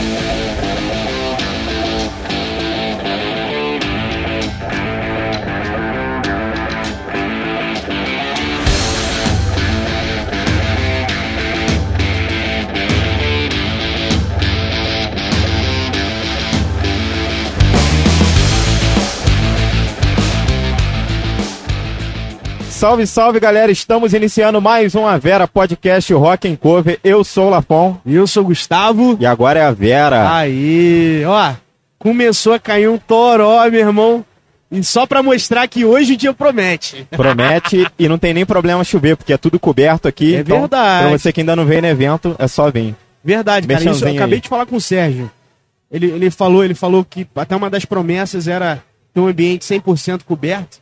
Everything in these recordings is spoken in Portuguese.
Yeah. Salve, salve, galera! Estamos iniciando mais um A Vera Podcast Rock and Cover. Eu sou o Lafon E eu sou o Gustavo. e agora é a Vera. Aí, ó, começou a cair um toró, meu irmão. E só pra mostrar que hoje o dia promete. Promete e não tem nem problema chover, porque é tudo coberto aqui. É então, verdade. Pra você que ainda não veio no evento, é só vir. Verdade, cara. Isso eu acabei aí. de falar com o Sérgio. Ele, ele falou, ele falou que até uma das promessas era ter um ambiente 100% coberto.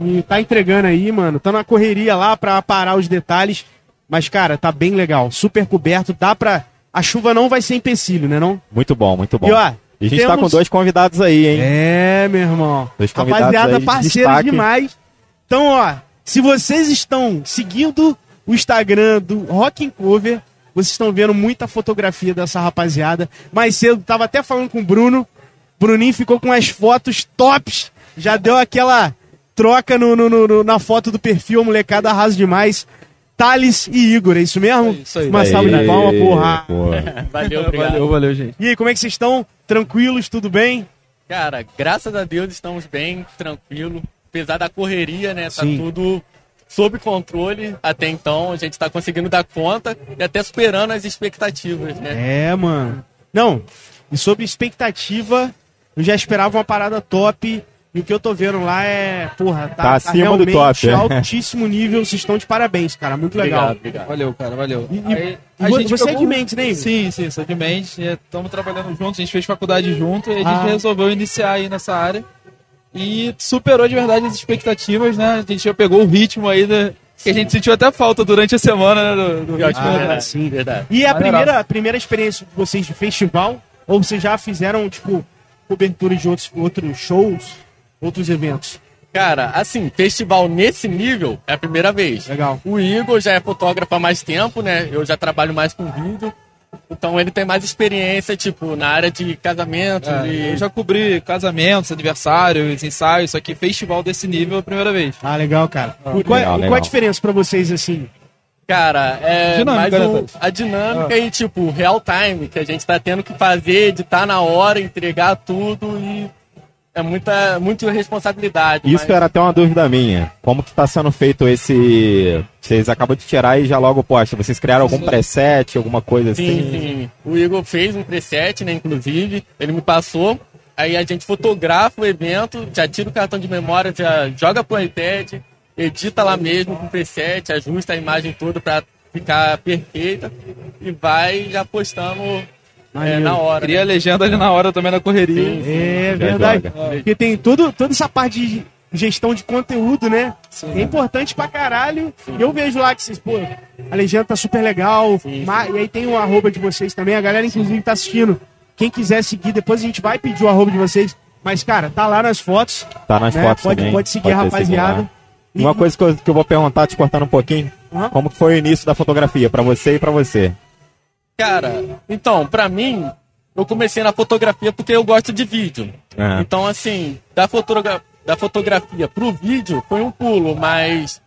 E tá entregando aí, mano. Tá na correria lá pra parar os detalhes. Mas, cara, tá bem legal. Super coberto. Dá pra. A chuva não vai ser empecilho, né? Não? Muito bom, muito bom. E ó, E a gente tá temos- com dois convidados aí, hein? É, meu irmão. Dois convidados Rapaziada, aí parceiro destaque. demais. Então, ó, se vocês estão seguindo o Instagram do Rock and Cover, vocês estão vendo muita fotografia dessa rapaziada. Mais cedo, tava até falando com o Bruno. Bruninho ficou com as fotos tops. Já deu aquela troca no, no- no- no- na foto do perfil, a molecada arrasa demais. Thales e Igor, é isso mesmo? isso aí. Uma salva de palma, porra. pô. Valeu, obrigado. Valeu, valeu, gente. E aí, como é que vocês estão? Tranquilos? Tudo bem? Cara, graças a Deus estamos bem, tranquilo. Apesar da correria, né? Tá Sim. tudo sob controle até então. A gente tá conseguindo dar conta e até superando as expectativas, né? É, mano. Não, e sobre expectativa, eu já esperava uma parada top. E o que eu tô vendo lá é, porra, tá, Tá acima do realmente top, é. altíssimo nível. Vocês estão de parabéns, cara. Muito legal. Obrigado, obrigado. Valeu, cara, valeu. E- Aí, e vo- você é de Mendes, né? Sim, sim, sou de Mendes. Estamos trabalhando juntos, a gente fez faculdade junto e a gente Ah. resolveu iniciar aí nessa área. E superou de verdade as expectativas, né? A gente já pegou o ritmo aí da- que a gente sentiu até falta durante a semana, né? Do, do ritmo. que Ah, verdade, sim. verdade. E a primeira, a primeira experiência de vocês de festival? Ou vocês já fizeram, tipo, cobertura de outros, outros shows, outros eventos? Cara, assim, festival nesse nível é a primeira vez. Legal. O Igor já é fotógrafo há mais tempo, né? Eu já trabalho mais com vídeo. Então ele tem mais experiência, tipo, na área de casamento, É, de... eu já cobri casamentos, aniversários, ensaios, só que festival desse nível é a primeira vez. Ah, legal, cara. e qual, legal, e qual legal. a diferença pra vocês, assim? Cara, é Dinâmica, mais né, Thales? a dinâmica e, tipo, real time, que a gente tá tendo que fazer, editar na hora, entregar tudo e é muita, muita responsabilidade. Isso mas- era até uma dúvida minha. Como que tá sendo feito esse... Vocês acabam de tirar e já logo posta. Vocês criaram algum preset, alguma coisa Sim, assim? sim. O Igor fez um preset, né, inclusive, ele me passou. Aí a gente fotografa o evento, já tira o cartão de memória, já joga pro iPad, edita lá mesmo com preset, ajusta a imagem toda pra ficar perfeita e vai já postando é, Maneiro. na hora. Cria a legenda ali na hora também na correria. Sim, sim. É verdade. joga. Porque tem tudo, toda essa parte de gestão de conteúdo, né? É importante pra caralho. E eu vejo lá que vocês, pô, a legenda tá super legal. Sim, E aí tem o arroba de vocês também. A galera, inclusive, tá assistindo. Quem quiser seguir, depois a gente vai pedir o arroba de vocês. Mas, cara, tá lá nas fotos. Tá nas né? fotos pode, também. pode seguir a ter rapaziada. lá. Uma coisa que eu, que eu vou perguntar, te cortando um pouquinho. Aham. Como que foi o início da fotografia? Pra você e pra você? Cara, então, pra mim, eu comecei na fotografia porque eu gosto de vídeo. Ah. Então, assim, da, fotogra da fotografia pro vídeo foi um pulo, mas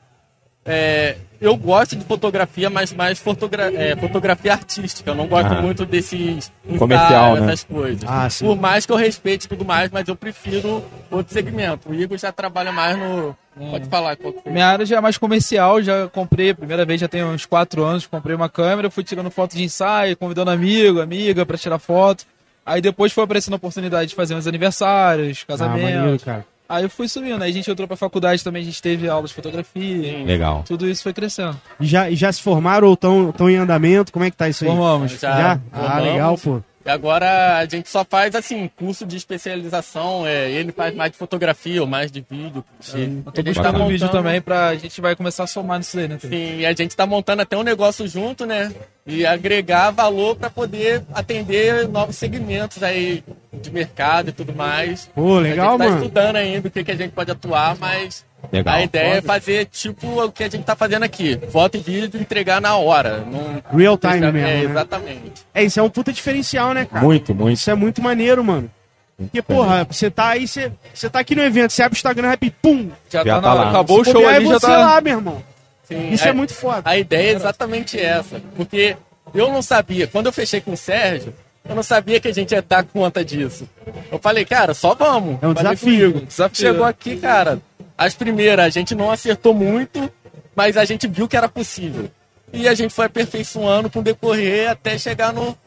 é, eu gosto de fotografia, mas mais fotogra é, fotografia artística. Eu não gosto Ah. muito desses Comercial, ensaios, né? essas coisas. Ah, sim. Por mais que eu respeite tudo mais, mas eu prefiro outro segmento. O Igor já trabalha mais no. Pode falar qual que foi. Minha área já é mais comercial, já comprei, primeira vez já tem uns quatro anos, comprei uma câmera, fui tirando foto de ensaio, convidando amigo, amiga pra tirar foto. Aí depois foi aparecendo a oportunidade de fazer uns aniversários, Ah, maneiro, casamentos. cara. Aí eu fui subindo, aí a gente entrou pra faculdade também, a gente teve aulas de fotografia. Legal. Tudo isso foi crescendo. E já, e já se formaram ou estão em andamento? Como é que tá isso aí? Formamos. Já, Já? Ah, formamos. legal, pô. E agora a gente só faz assim, curso de especialização. É, ele faz mais de fotografia ou mais de vídeo. Eu E tô a gente buscando tá um vídeo montando- também pra a gente vai começar a somar nisso aí, né? Sim, e a gente tá montando até um negócio junto, né? E agregar valor para poder atender novos segmentos aí de mercado e tudo mais. Pô, legal, a gente tá mano. estudando ainda o que, que a gente pode atuar, mas Legal. a ideia é fazer tipo o que a gente tá fazendo aqui. Foto e vídeo entregar na hora. Não... Real time É, mesmo, né? exatamente. É, isso é um puta diferencial, né, cara? Muito, muito. Isso é muito maneiro, mano. Porque, porra, você tá aí, você, você tá aqui no evento, você abre o Instagram, rap, pum! Já, Já tá, tá na- lá. Acabou o Se show bobear, ali, é já você tá. lá, meu irmão. Sim, Isso a- é muito foda. A ideia é exatamente essa. Porque eu não sabia, quando eu fechei com o Sérgio, eu não sabia que a gente ia dar conta disso. Eu falei, cara, só vamos. É um Falei desafio. comigo. Desafio. Chegou aqui, cara, as primeiras a gente não acertou muito, mas a gente viu que era possível. E a gente foi aperfeiçoando com o decorrer até chegar no,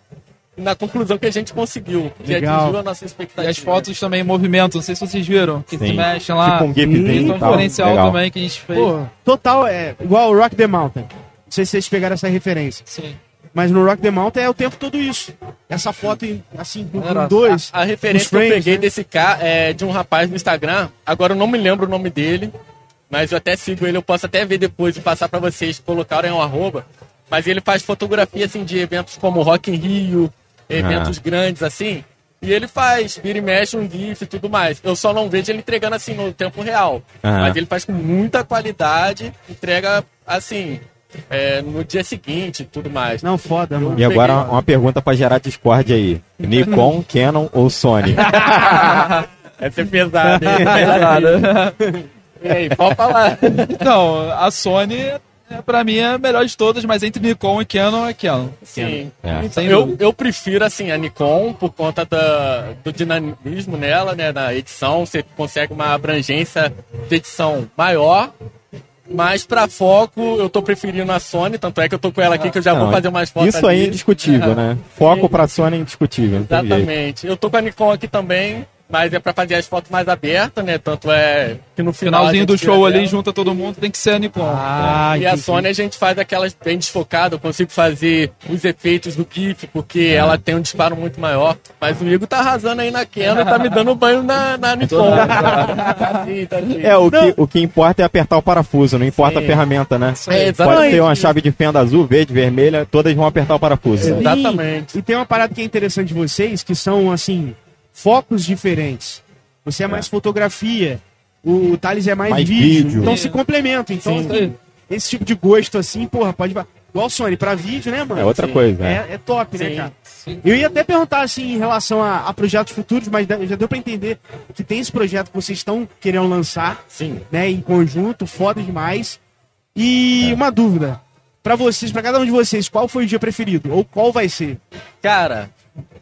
na conclusão que a gente conseguiu. Que Legal. atingiu a nossa E expectativa. as fotos também em movimento, não sei se vocês viram, que se Sim. mexem lá. Tipo um e diferencial Legal. também que a gente fez. Pô, total, é igual o Rock the Mountain. Não sei se vocês pegaram essa referência. Sim. Mas no Rock the Mountain é o tempo todo isso. Essa foto, assim, com, Era- dois. A referência os que eu frames, peguei né? desse cara é de um rapaz no Instagram. Agora eu não me lembro o nome dele, mas eu até sigo ele. Eu posso até ver depois e passar pra vocês, colocarem um arroba. Mas ele faz fotografia assim de eventos como Rock in Rio, eventos grandes assim. E ele faz, vira e mexe um GIF e tudo mais. Eu só não vejo ele entregando assim no tempo real. Aham. Mas ele faz com muita qualidade, entrega assim, é, no dia seguinte e tudo mais. Não, foda, mano. E agora Peguei. uma, pergunta pra gerar Discord aí. Nikon, Canon ou Sony? Essa é pesada, hein? Pesada. E aí, pode falar. Então, a Sony, é, pra mim, é a melhor de todas, mas entre Nikon e Canon é Canon. Sim. É. Então, eu, eu prefiro assim a Nikon por conta da, do dinamismo nela, né, na edição, você consegue uma abrangência de edição maior. Mas pra foco, eu tô preferindo a Sony, tanto é que eu tô com ela aqui que eu já vou Não, fazer umas fotos Isso aí é indiscutível, né? Foco pra Sony é indiscutível. Exatamente. Eu tô com a Nikon aqui também, mas é pra fazer as fotos mais abertas, né? Tanto é que no final. a Finalzinho gente do show ali, junta todo mundo, tem que ser a Nikon. Ah, E a. Sony a gente faz aquelas bem desfocadas, eu consigo fazer os efeitos do GIF, porque ela tem um disparo muito maior. Mas o Igor tá arrasando aí na Canon e tá me dando banho na, na Nikon. tá assim, tá assim. É, o Não. que, o que importa é apertar o parafuso, não importa Sim. a ferramenta, né? É, Pode ter uma chave de fenda azul, verde, vermelha, todas vão apertar o parafuso. E- Exatamente. E tem uma parada que é interessante de vocês, que são, assim, focos diferentes. Você é mais fotografia, o Thales é mais, Mais vídeo, vídeo. Então Sim. se complementam. Então, Sim. assim, esse tipo de gosto, assim, porra, pode... Igual o Sony, pra vídeo, né, mano? É outra Sim. coisa, né? É, é top, né, Sim. cara? Sim. Eu ia até perguntar, assim, em relação a, a projetos futuros, mas já deu pra entender que tem esse projeto que vocês estão querendo lançar, Sim. né, em conjunto, foda demais. E É. uma dúvida, pra vocês, pra cada um de vocês, qual foi o dia preferido? Ou qual vai ser? Cara,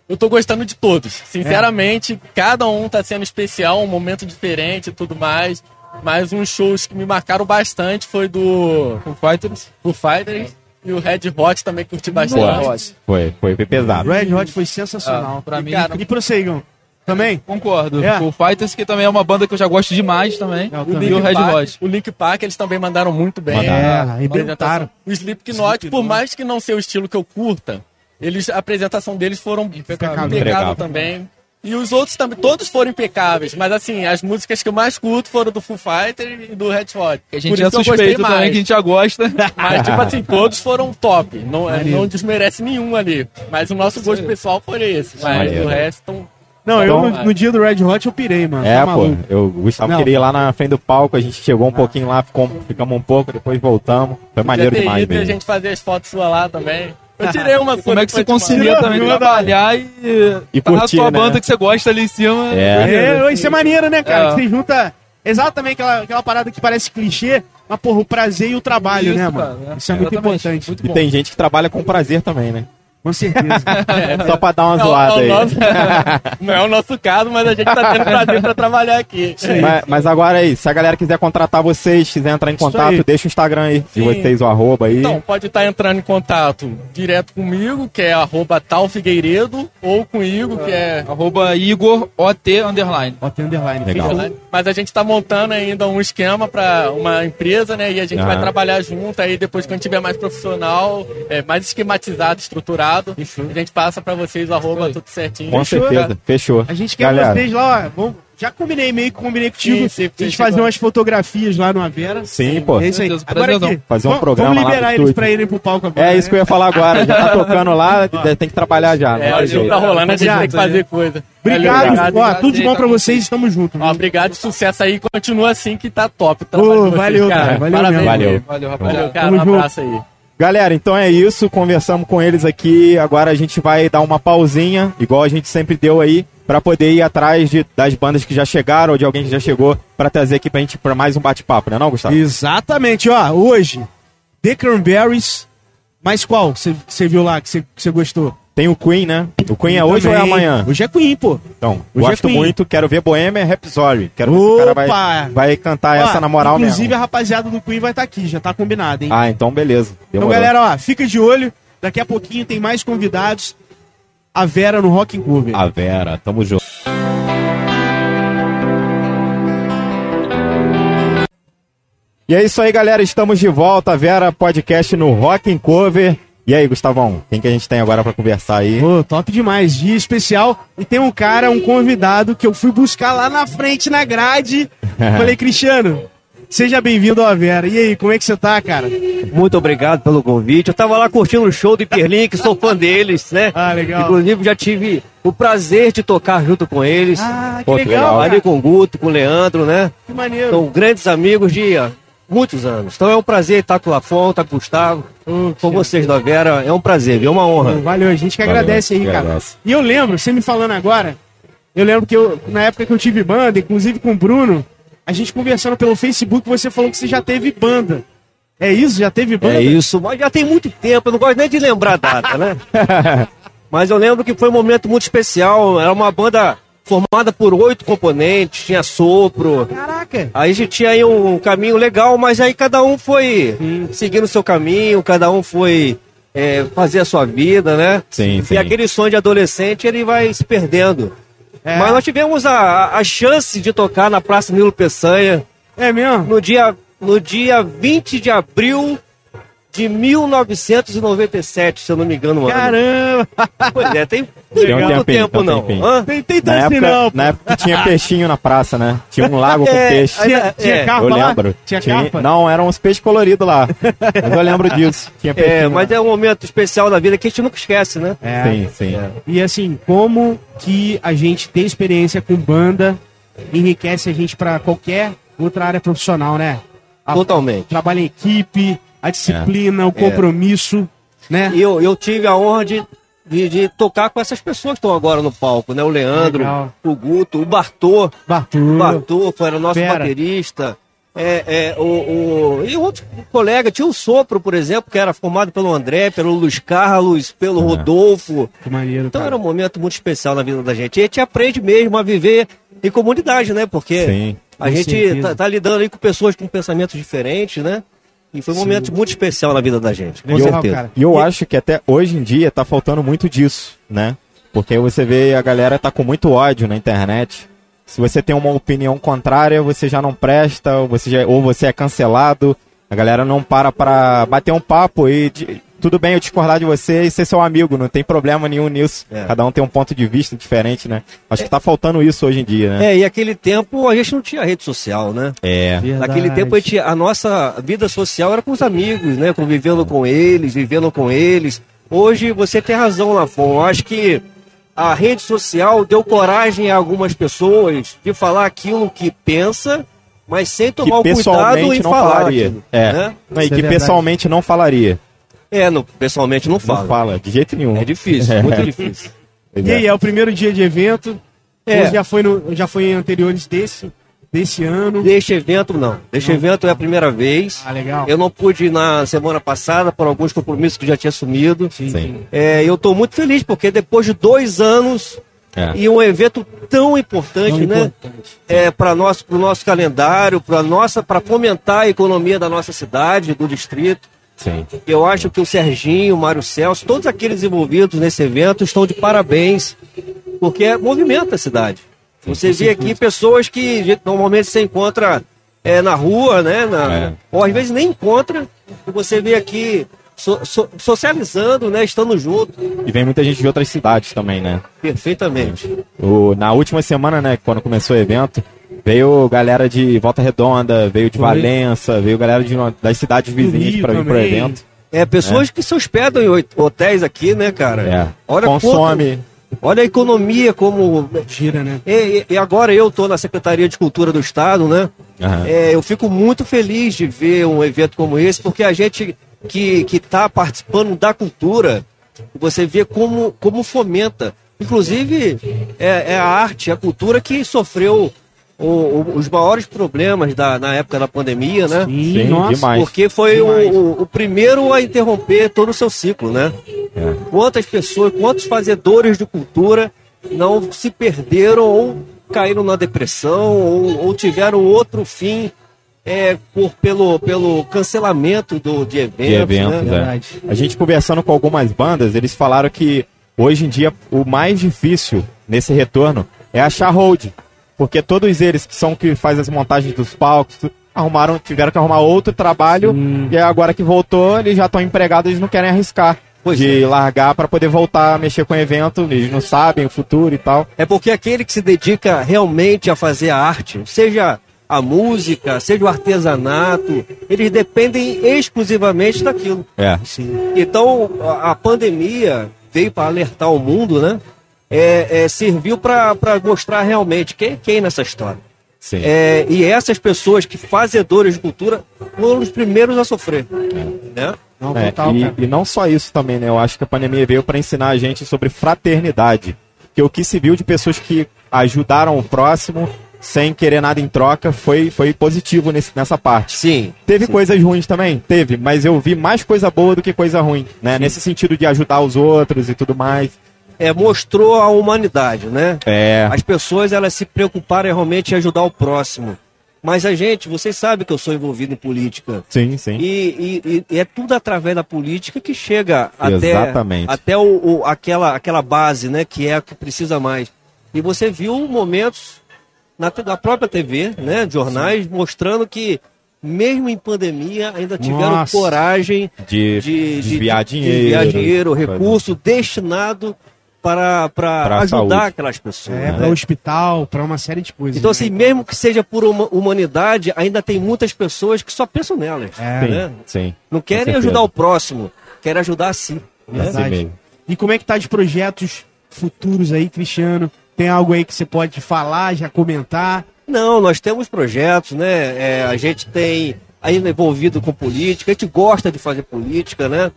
eu tô gostando de todos. Sinceramente, cada um tá sendo especial, um momento diferente e tudo mais. Mas uns shows que me marcaram bastante foi do Foo Fighters. Foo Fighters e o Red Hot também curti bastante. foi, foi bem pesado. Red Hot foi sensacional. Ah, pra E, mim, cara, E prosseguam. Também? concordo. É. Foo Fighters, que também é uma banda que eu já gosto demais também. Eu e também. o Red Hot. O Link Park, eles também mandaram muito bem. Mandaram. É, A arrebentaram. O Slipknot, por mais que não seja o estilo que eu curta, eles, a apresentação deles foram Impecável. impecável, Impecável. também. E os outros também, todos foram impecáveis. Mas assim, as músicas que eu mais curto foram do Foo Fighter e do Red Hot. Que a gente Por é eu suspeito também, mais. que a gente já gosta. Mas, tipo assim, todos foram top. Não, é, não desmerece nenhum ali. Mas o nosso gosto pessoal foi esse. Mas Maneiro. o resto. tão- Não, eu Então- no, no dia do Red Hot eu pirei, mano. É, Tá pô, eu, o Gustavo Não. queria ir lá na frente do palco, a gente chegou um pouquinho lá, ficou, ficamos um pouco, depois voltamos. Foi maneiro demais ido e a mesmo. gente fazer as fotos suas lá também. Eu tirei uma Como é que você conseguia também trabalhar e, E tá curtir, sua né? banda que você gosta ali em cima. É. É, isso é maneiro, né, cara? É. Que você junta exatamente aquela, aquela parada que parece clichê, mas, porra, o prazer e o trabalho, Isso, né, cara, mano? é. Isso é muito importante. Muito E tem gente que trabalha com prazer também, né? Com certeza. Só pra dar uma Não, zoada é aí. o nosso- não é o nosso caso, mas a gente tá tendo prazer pra trabalhar aqui. Mas, mas agora aí, se a galera quiser contratar vocês, quiser entrar em Isso contato, aí. deixa o Instagram aí de Sim. vocês, o arroba aí. Então, pode estar entrando em contato direto comigo, que é arroba tal Figueiredo, ou com o Igor, que é. Arroba Igor OT underline. Tem underline. Legal. Mas a gente tá montando ainda um esquema para uma empresa, né? E a gente Aham. vai trabalhar junto. Aí depois, quando tiver mais profissional, é, mais esquematizado, estruturado, a gente passa para vocês o arroba aí. tudo certinho. Com Fechou, certeza, cara. fechou. A gente quer Galera, vocês lá, ó. Vamos, Já combinei, meio que combinei contigo. Sim, sim, a gente fazer umas fotografias lá no Avera. Sim, pô. É isso aí. Certeza, Agora aqui, Fazer um vamos- programa Vamos liberar eles pra irem pro palco agora. É isso que eu ia falar agora. Já tá tocando lá, tem que trabalhar já. É, tem jogo jeito. tá rolando, a gente tem que fazer coisa. Obrigado, Valeu, ó, tudo de bom pra vocês, estamos juntos. Ó, obrigado, sucesso aí. Continua assim que tá top. Ô, valeu, cara, valeu Parabéns mesmo. Valeu. Valeu, rapaziada. Valeu, cara. Tamo Um junto. abraço aí. Galera, então é isso. Conversamos com eles aqui. Agora a gente vai dar uma pausinha, igual a gente sempre deu aí, pra poder ir atrás de, das bandas que já chegaram ou de alguém que já chegou pra trazer aqui pra gente pra mais um bate-papo, né, não, Gustavo? Exatamente, ó, hoje, The Cranberries, mas qual você viu lá que você gostou? Tem o Queen, né? O Queen é hoje ou é Também. amanhã? Hoje é Queen, pô. Então, Hoje é gosto Queen. muito, quero ver Bohemian Rhapsody. Quero ver se o cara vai, vai cantar Ó, essa na moral Inclusive, mesmo. a rapaziada do Queen vai estar aqui, já tá combinado, hein? Ah, então beleza. então, Demorou. galera, ó, fica de olho. Daqui a pouquinho tem mais convidados. A Vera no Rock Cover. A Vera, tamo junto. E é isso aí, galera. Estamos de volta. Vera Podcast no Rock Cover. E aí, Gustavão, quem que a gente tem agora pra conversar aí? Pô, top demais, dia especial. E tem um cara, um convidado que eu fui buscar lá na frente, na grade. Falei, Cristiano, seja bem-vindo ao Vera. E aí, como é que você tá, cara? Muito obrigado pelo convite. Eu tava lá curtindo o show do Hiperlink, sou fã deles, né? Ah, legal. Inclusive já tive o prazer de tocar junto com eles. Ah, que Pô, legal, legal. ali com o Guto, com o Leandro, né? Que maneiro. São grandes amigos de muitos anos. Então é um prazer estar com o Lafon, estar com o Gustavo, Ô, com vocês da Vera. É um prazer, viu? É uma honra. Valeu, a gente que Valeu, agradece aí, cara. agradece. E eu lembro, você me falando agora, eu lembro que eu, na época que eu tive banda, inclusive com o Bruno, a gente conversando pelo Facebook, você falou que você já teve banda. É isso? Já teve banda? É isso, mas já tem muito tempo, eu não gosto nem de lembrar a data, né? mas eu lembro que foi um momento muito especial. Era uma banda formada por oito componentes, tinha sopro. Caraca! Aí a gente tinha aí um caminho legal, mas aí cada um foi seguindo o seu caminho, cada um foi é, fazer a sua vida, né? Sim, sim. E aquele sonho de adolescente, ele vai se perdendo. É. Mas nós tivemos a, a chance de tocar na Praça Nilo Peçanha É mesmo? no dia, no dia 20 de abril de 1997, se eu não me engano, mano. Caramba! Pois é, tem, Tem tem um muito tempo tem não. Tem, tem Na tanto assim época, não, na época tinha peixinho na praça, né? Tinha um lago com É, peixe. Tinha, tinha É, carpa Eu lembro. Tinha, carpa? Não, eram uns peixes coloridos lá. Mas eu lembro disso. Tinha peixinho. É, mas lá. é um momento especial da vida que a gente nunca esquece, né? É. Sim, sim. E assim, como que a gente tem experiência com banda enriquece a gente pra qualquer outra área profissional, né? A- Totalmente. Trabalho em equipe, a disciplina, o compromisso, né? E eu, eu tive a honra de, de, de tocar com essas pessoas que estão agora no palco, né? O Leandro, Legal. o Guto, o Bartô. Bartô. O Bartô foi era nosso Fera. baterista. É, é, o, o- e outro colega, tinha o Sopro, por exemplo, que era formado pelo André, pelo Luiz Carlos, pelo Rodolfo. Que maneiro, Então cara. era um momento muito especial na vida da gente. E a gente aprende mesmo a viver em comunidade, né? Porque Sim. a Com gente tá, tá lidando aí com pessoas com pensamentos diferentes, né? E foi um momento muito especial na vida da gente, com Legal, certeza. cara. E eu E- acho que até hoje em dia tá faltando muito disso, né? Porque você vê a galera tá com muito ódio na internet. Se você tem uma opinião contrária, você já não presta, ou você, já- ou você é cancelado. A galera não para pra bater um papo e de- tudo bem eu discordar de você e ser seu amigo, não tem problema nenhum nisso. É. Cada um tem um ponto de vista diferente, né? Acho que tá faltando isso hoje em dia, né? É, e aquele tempo a gente não tinha rede social, né? É. Verdade. Naquele tempo a, gente- a nossa vida social era com os amigos, né? Convivendo com eles, vivendo com eles. Hoje você tem razão, Lafon. Eu acho que a rede social deu coragem a algumas pessoas de falar aquilo que pensa, mas sem Que tomar o cuidado em não falar falaria. aquilo, É. né? Não, e é que verdade. pessoalmente não falaria. É, no, pessoalmente não fala. Não fala, de jeito nenhum. É difícil, muito difícil. Pois E é. aí, é o primeiro dia de evento. É. Já foi, no, já foi em anteriores desse, desse ano. Deste evento, não. Deste evento é a primeira vez. Ah, legal. Eu não pude ir na semana passada por alguns compromissos que já tinha assumido. Sim, Sim. sim. É, eu estou muito feliz porque depois de dois anos É. e um evento tão importante, Tão né? importante. É, para nosso, pro nosso calendário, para nossa, para fomentar a economia da nossa cidade, do distrito. Sim. Eu acho que o Serginho, o Mário Celso, todos aqueles envolvidos nesse evento estão de parabéns, porque movimenta a cidade. Você vê aqui pessoas que normalmente você encontra é, na rua, né? na- É. Ou às vezes nem encontra. E você vê aqui so- so- socializando, né? Estando junto. E vem muita gente de outras cidades também, né? Perfeitamente. O, na última semana, né, quando começou o evento, veio galera de Volta Redonda, veio de Foi. Valença, veio galera de, uma- das cidades vizinhas para vir pro evento. É, pessoas que se hospedam em hotéis aqui, né, cara? É. Olha Consome. quanto- olha a economia como. Gira, né? E, e- agora eu tô na Secretaria de Cultura do Estado, né? Aham. É, eu fico muito feliz de ver um evento como esse, porque a gente que está participando da cultura, você vê como, como fomenta. Inclusive, é, é a arte, a cultura que sofreu o- o- os maiores problemas da, na época da pandemia, né? Sim, Sim, nossa. demais. Porque foi o, Demais. o- o primeiro a interromper todo o seu ciclo, né? É. Quantas pessoas, quantos fazedores de cultura não se perderam ou caíram na depressão ou, ou tiveram outro fim é, por, pelo, pelo cancelamento do, de eventos, de eventos, né? é. A gente conversando com algumas bandas, eles falaram que hoje em dia o mais difícil nesse retorno é achar hold. Porque todos eles que são que faz as montagens dos palcos, arrumaram, tiveram que arrumar outro trabalho Sim. e agora que voltou, eles já estão empregados, eles não querem arriscar. Pois de é. largar para poder voltar a mexer com o evento, eles não sabem o futuro e tal. É porque aquele que se dedica realmente a fazer a arte, seja a música, seja o artesanato, eles dependem exclusivamente daquilo. É. Então, a, a pandemia veio para alertar o mundo, né? É, é, serviu para mostrar realmente quem é quem nessa história. Sim. É, e essas pessoas que fazedores de cultura foram os primeiros a sofrer. Né? Não, É, total, e, e não só isso também, né? Eu acho que a pandemia veio para ensinar a gente sobre fraternidade. Que o que se viu de pessoas que ajudaram o próximo sem querer nada em troca foi, foi positivo nesse, nessa parte. Sim. Teve coisas ruins também? Teve, mas eu vi mais coisa boa do que coisa ruim, né? Nesse sentido de ajudar os outros e tudo mais. É, mostrou a humanidade, né? É, As pessoas elas se preocuparam realmente em ajudar o próximo. Mas a gente, vocês sabem que eu sou envolvido em política. sim, sim. E, e- e é tudo através da política que chega até, Exatamente. até o, o- aquela, aquela base, né? Que é a que precisa mais. E você viu momentos na, na própria TV, né? de Jornais, mostrando que mesmo em pandemia ainda tiveram Nossa. coragem De, de, de- desviar de dinheiro. desviar dinheiro, recurso destinado para, para Pra ajudar saúde. aquelas pessoas. É, né? para o hospital, para uma série de coisas. Então, né? assim, mesmo que seja por uma humanidade, ainda tem muitas pessoas que só pensam nelas. É, Sim, né? sim. Não querem ajudar o próximo, querem ajudar a si. né? Assim Verdade. E como é que tá de projetos futuros aí, Cristiano? Tem algo aí que você pode falar, já comentar? Não, nós temos projetos, né? É, a gente tem ainda envolvido com política, a gente gosta de fazer política, né?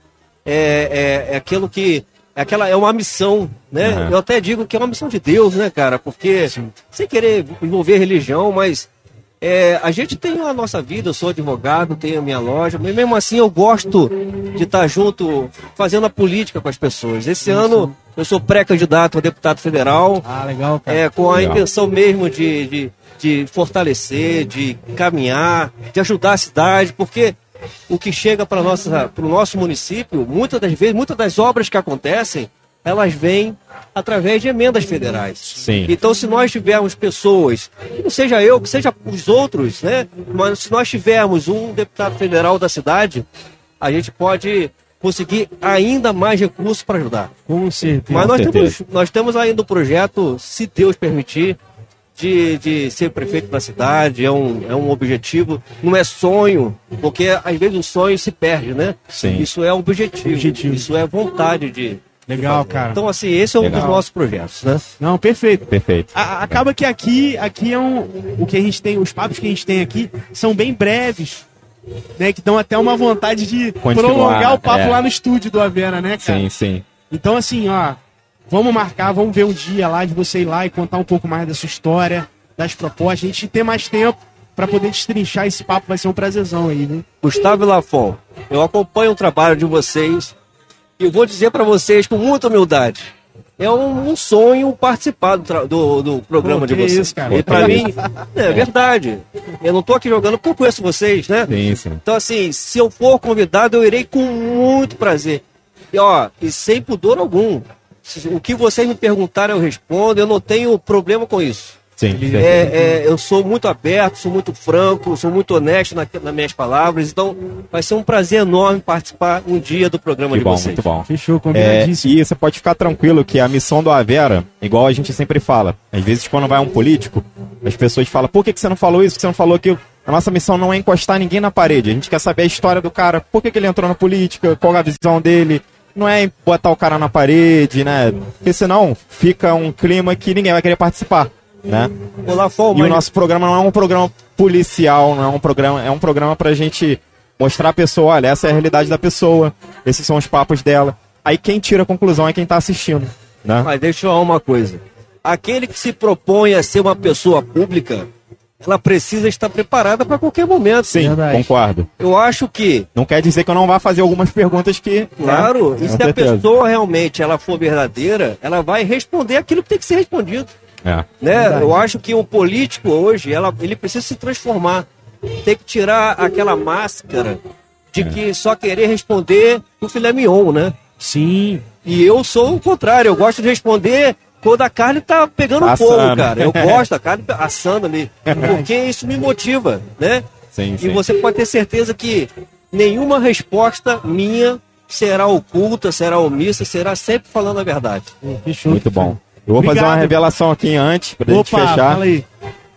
É, é, é aquilo que. É, aquela, é uma missão, né? Uhum. Eu até digo que é uma missão de Deus, né, cara? Porque, sem querer envolver religião, mas é, a gente tem a nossa vida, eu sou advogado, tenho a minha loja, mas mesmo assim eu gosto de estar junto, fazendo a política com as pessoas. Esse ano eu sou pré-candidato a deputado federal, Ah, legal, cara. é, com a Legal. intenção mesmo de, de, de fortalecer, de caminhar, de ajudar a cidade, porque o que chega para o nosso município, muitas das vezes, muitas das obras que acontecem, elas vêm através de emendas federais. Sim. Então, se nós tivermos pessoas, que não seja eu, que seja os outros, né? Mas se nós tivermos um deputado federal da cidade, a gente pode conseguir ainda mais recursos para ajudar. Com certeza. Mas nós certeza. temos, nós temos ainda o projeto, se Deus permitir, de, de ser prefeito da cidade. É um, é um objetivo, não é sonho, porque às vezes o sonho se perde, né? Sim. Isso é objetivo, Objetivo. isso é vontade de. Legal, cara. Então, assim, esse é um Legal. dos nossos projetos, né? Não, perfeito. Perfeito. A- a- acaba que aqui, aqui é um, o que a gente tem, os papos que a gente tem aqui são bem breves, né? Que dão até uma vontade de Continuar, prolongar o papo é. lá no estúdio do Avena, né, cara? Sim, sim. Então, assim, ó, vamos marcar, vamos ver um dia lá de você ir lá e contar um pouco mais da sua história, das propostas. A gente ter mais tempo pra poder destrinchar esse papo, vai ser um prazerzão aí, viu? Gustavo Lafon, eu acompanho o trabalho de vocês e vou dizer para vocês com muita humildade. É um, um sonho participar do, do, do programa Pô, de vocês. isso, cara. E para mim, é verdade. Eu não tô aqui jogando porque eu conheço vocês, né? Sim, sim. Então, assim, se eu for convidado, eu irei com muito prazer. E, ó, e sem pudor algum. O que vocês me perguntarem, eu respondo. Eu não tenho problema com isso. Sim, É, é, eu sou muito aberto, sou muito franco, sou muito honesto na, nas minhas palavras. Então, vai ser um prazer enorme participar um dia do programa Que de bom, vocês. muito bom. Fechou, É, combinadíssimo. e você pode ficar tranquilo que a missão do Avera, igual a gente sempre fala, às vezes quando vai um político, as pessoas falam, por que, que você não falou isso, por que você não falou aquilo? A nossa missão não é encostar ninguém na parede, a gente quer saber a história do cara, por que, que ele entrou na política, qual a visão dele, não é botar o cara na parede, né? Porque senão fica um clima que ninguém vai querer participar, né? Olá, Fom, E o nosso programa não é um programa policial, não é um programa, é um programa pra gente mostrar a pessoa, olha, essa é a realidade da pessoa, esses são os papos dela. Aí quem tira a conclusão é quem tá assistindo, né? Mas deixa eu falar uma coisa. Aquele que se propõe a ser uma pessoa pública, ela precisa estar preparada para qualquer momento. Sim, Verdade. concordo. Eu acho que, Não quer dizer que eu não vá fazer algumas perguntas que. claro, né? e se a pessoa realmente ela for verdadeira, ela vai responder aquilo que tem que ser respondido. É. Né? Eu acho que o político hoje, ela, ele precisa se transformar. Tem que tirar aquela máscara de que só querer responder o filé mignon, né? Sim. E eu sou o contrário, eu gosto de responder quando a carne tá pegando Assando. fogo, cara. Eu gosto da carne assando ali, porque isso me motiva, né? Sim, E sim. você pode ter certeza que nenhuma resposta minha será oculta, será omissa, será sempre falando a verdade. Fechou. Muito bom. Eu vou fazer uma Obrigado. revelação aqui antes, pra gente Opa, fechar. fala aí.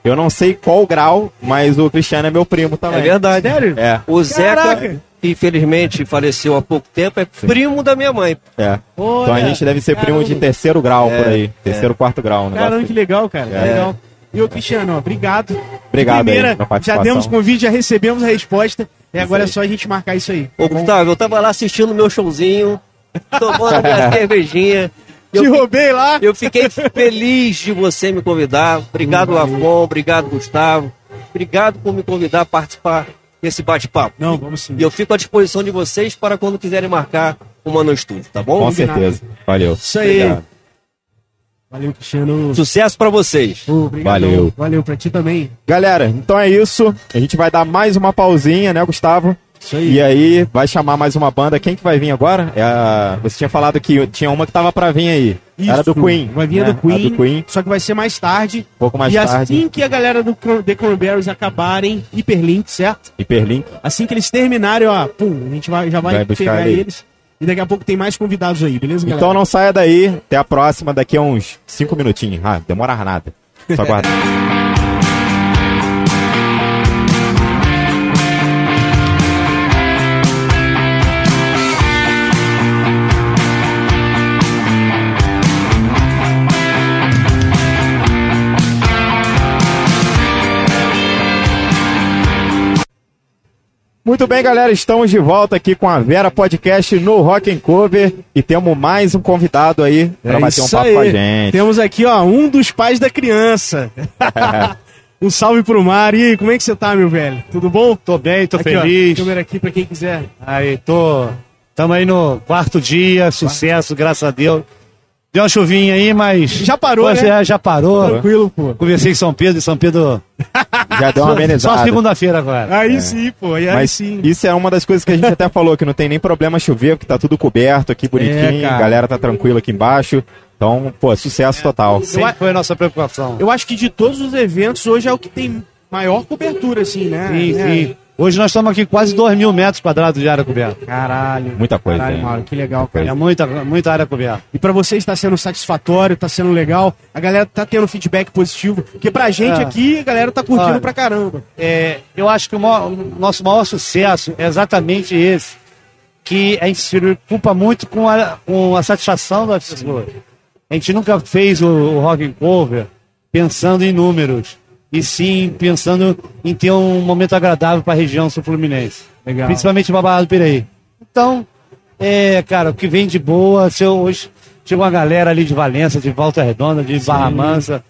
Eu não sei qual grau, mas o Cristiano é meu primo também. É verdade. Sério? É, O Zeca, Caraca. Infelizmente faleceu há pouco tempo, é primo da minha mãe. é. Olha, Então a gente deve ser primo de caramba. terceiro grau por É, aí. Terceiro, quarto grau. Um negócio Caramba, assim. que legal, cara. que É. legal. E ô, Cristiano, ó, obrigado. Obrigado aí Primeira, pela já demos convite, já recebemos a resposta. E agora aí. é só a gente marcar isso aí. Ô, Gustavo, eu tava lá assistindo meu showzinho, tomando minha cervejinha. Te Eu, fi- roubei lá. eu fiquei feliz de você me convidar. Obrigado, Lafon. Obrigado, Gustavo. Obrigado por me convidar a participar desse bate-papo. Não, vamos sim. E eu fico à disposição de vocês para quando quiserem marcar uma no estúdio, tá bom? Com Combinado. certeza. Valeu. Isso aí. Obrigado. Valeu, Cristiano. Sucesso para vocês. Obrigadão. Valeu. Valeu pra ti também. Galera, então é isso. A gente vai dar mais uma pausinha, né, Gustavo? Isso aí. E aí, vai chamar mais uma banda. Quem que vai vir agora? É a... Você tinha falado que tinha uma que tava pra vir aí. Era do Isso. Queen. Vai vir a né? do Queen, A do Queen, Só que vai ser mais tarde. um pouco mais e tarde. assim que a galera do The Cranberries acabarem Hyperlink, certo? Hiperlink. Assim que eles terminarem, ó, pum, a gente vai, já vai, Vai buscar pegar eles. E daqui a pouco tem mais convidados aí, beleza, galera? Então não saia daí. Até a próxima, daqui a uns 5 minutinhos. Ah, demora nada. Só aguardar. Muito bem, galera, estamos de volta aqui com a Vera Podcast no Rock and Cover e temos mais um convidado aí para É bater um papo aí. com a gente. Temos aqui, ó, um dos pais da criança. um salve pro Mário. E aí, como é que você tá, meu velho? Tudo bom? Tô bem, tô Aqui, feliz. Ó, câmera aqui pra quem quiser. Aí, tô. Tamo aí no quarto dia, sucesso, graças a Deus. Deu uma chuvinha aí, mas. Já parou, Pois né? é, já parou. Tranquilo, pô. Conversei com São Pedro e São Pedro. Já deu uma Só amenizada. segunda-feira agora. Aí sim, pô. Aí Mas sim. isso é uma das coisas que a gente até falou, que não tem nem problema chover, porque tá tudo coberto aqui bonitinho, É, a galera tá tranquila aqui embaixo. Então, pô, sucesso total. Sempre foi a nossa preocupação. Eu acho que de todos os eventos, hoje é o que tem maior cobertura, assim, né? Sim, É. sim. Hoje nós estamos aqui quase 2 mil metros quadrados de área coberta. Caralho. Muita coisa, Caralho, hein? Mauro, que legal, cara. É muita, muita área coberta. E pra vocês está sendo satisfatório, tá sendo legal. A galera tá tendo feedback positivo. Porque pra gente É. aqui, a galera tá curtindo Olha. pra caramba. É, eu acho que o, maior- o nosso maior sucesso é exatamente esse. Que a gente se preocupa muito com a, com a satisfação das pessoas. A gente nunca fez o, o rock and cover pensando em números. E sim pensando em ter um momento agradável para a região sul-fluminense. Legal. Principalmente para Barra do Piraí. Então, é, cara, o que vem de boa, se eu, hoje chegou uma galera ali de Valença, de Volta Redonda, de Barra Mansa.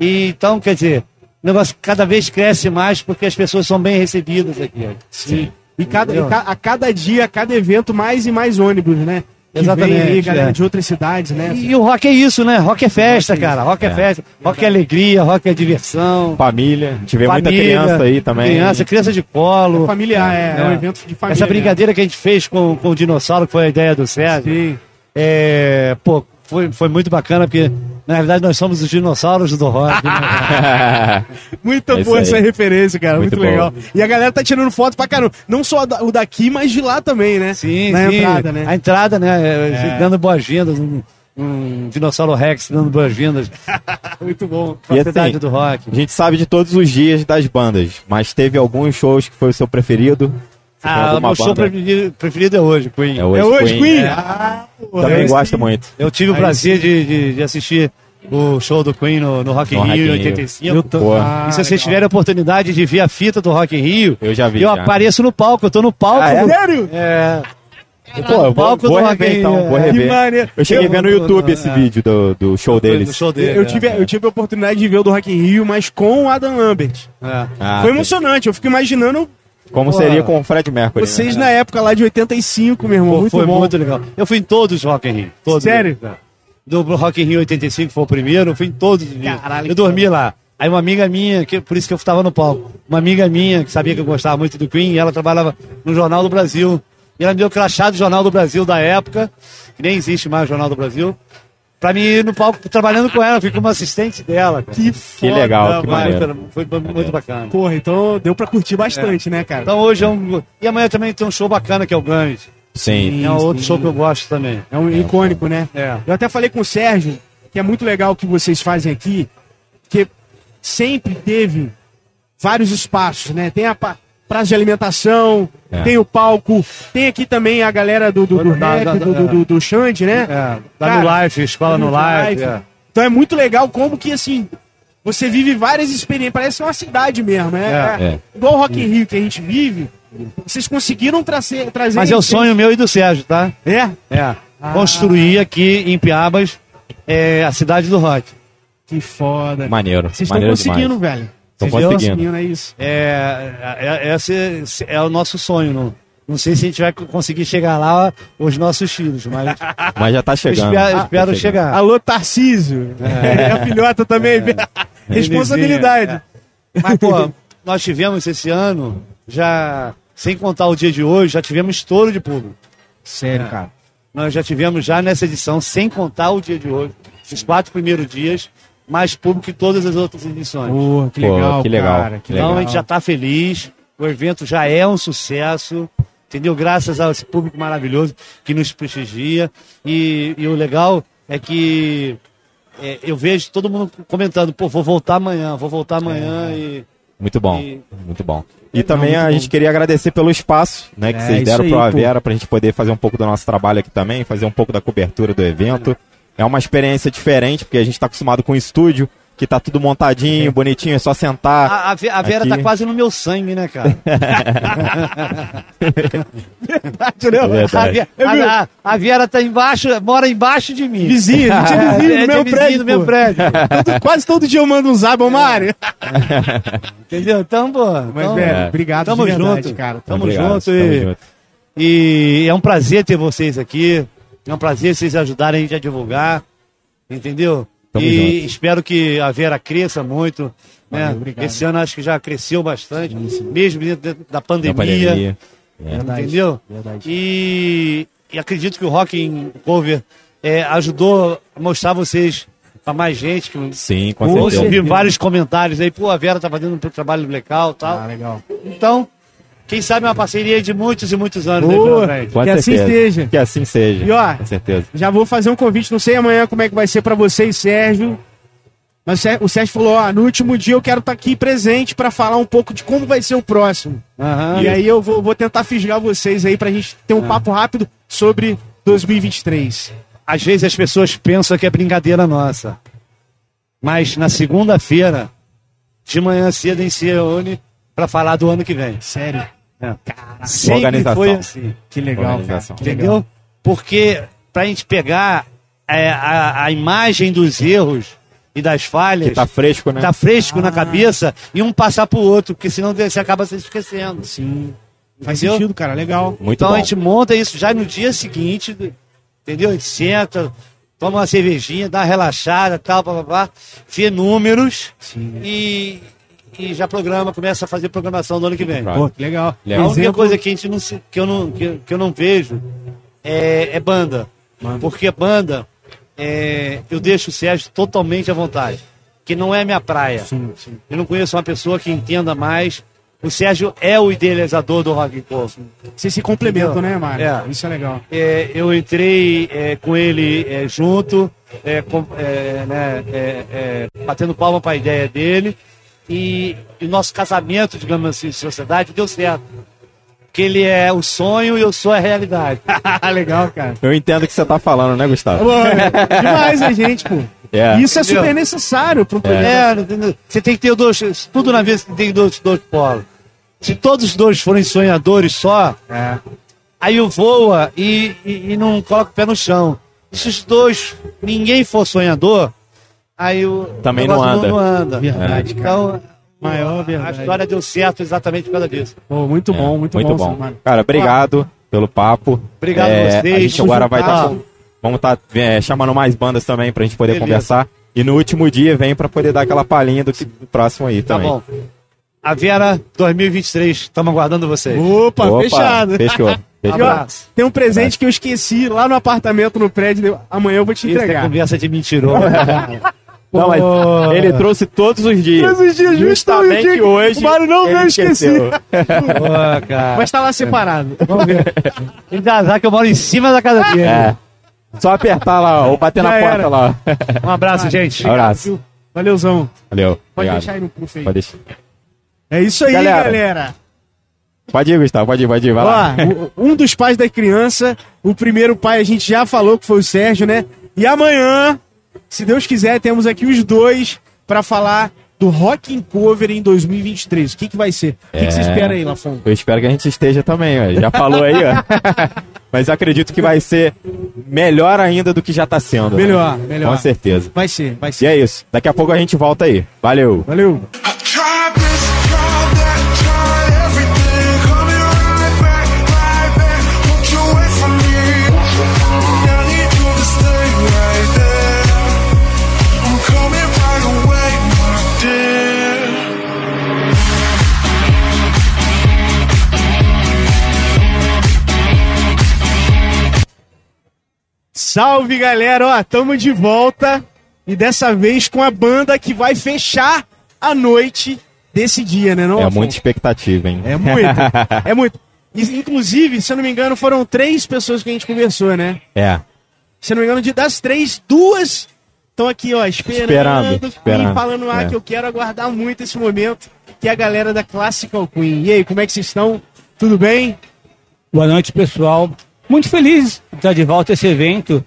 E, então, quer dizer, o negócio cada vez cresce mais porque as pessoas são bem recebidas aqui. Sim. E, cada, e ca- a cada dia, a cada evento, mais e mais ônibus, né? Exatamente, Vem aí, galera é. de outras cidades, né? E, e o rock é isso, né? Rock é festa, cara. Rock é, É. festa. Rock é alegria, rock é diversão. Família, a gente vê muita criança aí também. Criança, criança de colo. Familiar, é, é um É. evento de família. Essa brincadeira que a gente fez com, com o dinossauro, que foi a ideia do Sérgio. Sim. É, pô, foi, foi muito bacana, porque Na verdade, nós somos os dinossauros do rock. né? Muito É boa essa aí. referência, cara. Muito, Muito legal. E a galera tá tirando foto pra caramba. Não só o daqui, mas de lá também, né? Sim, Na sim. entrada, né? A entrada, né? é, Dando boas-vindas. Um, um dinossauro Rex dando boas-vindas. Muito bom. E assim, do rock. A gente sabe de todos os dias das bandas, mas teve alguns shows que foi o seu preferido? Você Ah, meu show preferido, preferido é hoje, Queen. É hoje, é hoje, Queen? é. Ah, Também gosto muito. Eu tive o Aí prazer de, de, de assistir o show do Queen no, no Rock in Rock Rio em Rio. 85. Eu tô- Ah, e se vocês legal. tiverem a oportunidade de ver a fita do Rock in Rio, Eu já vi, eu já. apareço no palco, eu tô no palco. Ah, é? do- Sério? É. Pô, eu vou, palco vou do Rock rever in então, Rio, vou é. rever. Maneiro. Eu cheguei Eu- vendo no YouTube esse é. vídeo do, do show deles. Do show dele. Eu é. tive, eu tive a oportunidade de ver o do Rock in Rio, mas com o Adam Lambert. É. Ah, Foi emocionante. Eu fico imaginando Como Pô, seria com o Fred Mercury. vocês né? na época lá de 85, meu irmão. Pô, muito foi bom. muito legal. Eu fui em todos os Rock in Rio. Todos. Sério? É. Do Rock in Rio 85 foi o primeiro, eu fui em todos os dias. Caralho, Eu dormi lá. Aí uma amiga minha, que, por isso que eu estava no palco, uma amiga minha que sabia que eu gostava muito do Queen, ela trabalhava no Jornal do Brasil. E ela me deu o crachá do Jornal do Brasil da época, que nem existe mais o Jornal do Brasil, pra mim ir no palco trabalhando com ela, fui como assistente dela. cara. Que foda, legal, que maneiro. Foi, foi muito bacana. Porra, então deu pra curtir bastante, né, cara? Então hoje é um. E amanhã também tem um show bacana que é o Grande. Sim. É um outro sim. show que eu gosto também. É um icônico, né? É. Eu até falei com o Sérgio que é muito legal o que vocês fazem aqui, que sempre teve vários espaços, né? Tem a pa- praça de alimentação, É. tem o palco, tem aqui também a galera do, do, do, Da- rap, da- do, da- do, do, do Xande, né? É, dá Cara, no live, escola no live. é. Então é muito legal como que, assim, você vive várias experiências, parece uma cidade mesmo, é, É. é. Igual o Rock in Rio que a gente vive, vocês conseguiram trazer... trazer Mas é o sonho meu e do Sérgio, tá? É? É. Construir aqui em Piabas é, a cidade do rock. Que foda. Maneiro. Vocês estão conseguindo, demais. velho. Estão Vocês conseguindo. conseguindo, é isso. É, é, esse é o nosso sonho. Não, não sei se a gente vai conseguir chegar lá os nossos filhos, mas Mas já tá eu chegando. espero, Tá espero chegando. chegar. Alô, Tarcísio. É. a filhota também. Responsabilidade. Mas, pô, nós tivemos esse ano, já, sem contar o dia de hoje, já tivemos estouro de público. Sério, É. cara. Nós já tivemos já nessa edição, sem contar o dia de hoje, os quatro primeiros dias, mais público que todas as outras edições. Pô, que Pô, legal, que legal, cara. que então legal. a gente já está feliz, o evento já é um sucesso, entendeu? Graças a esse público maravilhoso que nos prestigia. E, e o legal é que é, eu vejo todo mundo comentando, pô, vou voltar amanhã, vou voltar amanhã e. Muito bom, E- muito bom. E também a gente queria agradecer pelo espaço, né, que É, vocês deram aí, pro pô. Avera pra gente poder fazer um pouco do nosso trabalho aqui também, fazer um pouco da cobertura do evento. É uma experiência diferente, porque a gente tá acostumado com o estúdio, que tá tudo montadinho, bonitinho, é só sentar. A, a Ve- a Vera Aqui. tá quase no meu sangue, né, cara? É A, verdade. Ve- a- a- a Vera tá embaixo, mora embaixo de mim. Vizinho, a gente é vizinho É, no meu vizinho prédio. no meu prédio. Todo- quase todo dia eu mando um zap, ô Mário. Entendeu? Então, pô. Mas, então, velho, é. obrigado Tamo de verdade, junto. cara. Tamo Obrigado, junto tamo e- junto. E é um prazer ter vocês aqui. É um prazer vocês ajudarem a gente a divulgar. Entendeu? Tamo e junto. espero que a Vera cresça muito. Né? Valeu. Esse ano acho que já cresceu bastante, mesmo dentro da Da pandemia. pandemia. É. Verdade, Entendeu? Verdade. E, e acredito que o Rock in Cover é, ajudou a mostrar vocês para mais gente. Que, Sim, com Pô, eu certeza. vi vários comentários aí, pô, a Vera tá fazendo um trabalho legal e tal. Ah, legal. Então, quem sabe uma parceria de muitos e muitos anos aí Boa. pela frente. Com Que assim seja. Que assim seja. E, ó, Com certeza. Já vou fazer um convite, não sei amanhã como é que vai ser pra vocês, Sérgio. Mas o Sé- o Sérgio falou, ó, no último dia eu quero estar aqui presente pra falar um pouco de como vai ser o próximo. Aham. E aí eu vou, vou tentar fisgar vocês aí pra gente ter um papo rápido sobre 2023. Às vezes as pessoas pensam que é brincadeira nossa. Mas na segunda-feira, de manhã cedo, gente se reúne para falar do ano que vem. Sério. É. Sempre Organização. foi assim. Que legal, cara. Organização. Que legal. Entendeu? Porque pra gente pegar é, a, a imagem dos erros e das falhas, Que tá fresco, né? tá fresco Ah. na cabeça, e um passar pro outro, porque senão você acaba se esquecendo. Sim. Faz Entendeu? sentido, cara. Legal. Muito então bom. a gente monta isso já no dia seguinte, entendeu? A gente senta, toma uma cervejinha, dá uma relaxada, tal, papapá, vê números Sim. e, e já programa, começa a fazer programação do ano que vem. Pô, que legal. Legal. A única Exemplo- coisa que, a gente não se- que, eu não, que, que eu não vejo é, é banda. Porque banda, é, eu deixo o Sérgio totalmente à vontade, que não é minha praia. Eu não conheço uma pessoa que entenda mais. O Sérgio é o idealizador do Rock and Roll. Vocês se complementam, Entendeu? né, Mário? É. Isso é legal. É, eu entrei é, com ele é, junto, é, com- né, batendo palma para a ideia dele. E o nosso casamento, digamos assim, de sociedade, deu certo. Que ele é o sonho e eu sou a realidade. legal, cara. Eu entendo o que você tá falando, né, Gustavo? Pô, é demais a gente, pô. É. Isso é super Entendeu? necessário pro projeto. É, entendeu? você tem que ter dois. Tudo na vida você tem dois, dois polos. Se todos os dois forem sonhadores só, aí o voa e, e, e não coloca o pé no chão. Se os dois, ninguém for sonhador, aí o Também não anda. Não, anda. Verdade, cara. Então, Maior a verdade. história deu certo exatamente por causa disso. Pô, muito bom, muito, Muito bom. bom. Cara, obrigado pelo papo. Obrigado É, a vocês. A gente agora vai estar. Ah. vamos estar chamando mais bandas também pra gente poder Beleza. conversar. E no último dia vem pra poder dar aquela palhinha do, que, do próximo aí Tá também. bom. A Vera 2023, estamos aguardando vocês. Opa, Opa, fechado. Fechou. Fechou. ó, tem um presente que eu esqueci lá no apartamento no prédio. Amanhã eu vou te Isso é entregar. conversa de mentiroso. Não, mas ele trouxe todos os dias. Todos os dias, justamente Justamente hoje. o Mário não veio, cara. Mas tá lá separado. Vamos ver. Ele dá azar que eu moro em cima da casa dele. É. Só apertar lá, ó, ou bater Já na porta era. lá. Um abraço, gente. Abraço. Valeuzão. Valeu. Pode Obrigado. deixar aí no puff aí. Pode deixar. É isso aí, Galera. galera. Pode ir, Gustavo. Pode ir, pode ir. Vai lá. Ó, um dos pais da criança, o primeiro pai a gente já falou que foi o Sérgio, né? E amanhã, se Deus quiser, temos aqui os dois pra falar do Rock in Cover em 2023. O que, que vai ser? O que, que você É. espera aí, Lafon? Eu espero que a gente esteja também, ó. Já falou aí, ó. Mas eu acredito que vai ser melhor ainda do que já tá sendo. né? Melhor, melhor. Com certeza. Vai ser, vai E ser. é isso. Daqui a pouco a gente volta aí. Valeu. Valeu. Salve, galera! Ó, tamo de volta. E dessa vez com a banda que vai fechar a noite desse dia, né? Não, É muita expectativa, hein? É muito. é muito. E, Inclusive, se eu não me engano, foram três pessoas que a gente conversou, né? É. Se eu não me engano, de- das três, duas estão aqui, ó, esperando, Esperando, esperando. falando ah, É. que eu quero aguardar muito esse momento, que é a galera da Classical Queen. E aí, como é que vocês estão? Tudo bem? Boa noite, pessoal. Muito feliz de estar de volta a esse evento,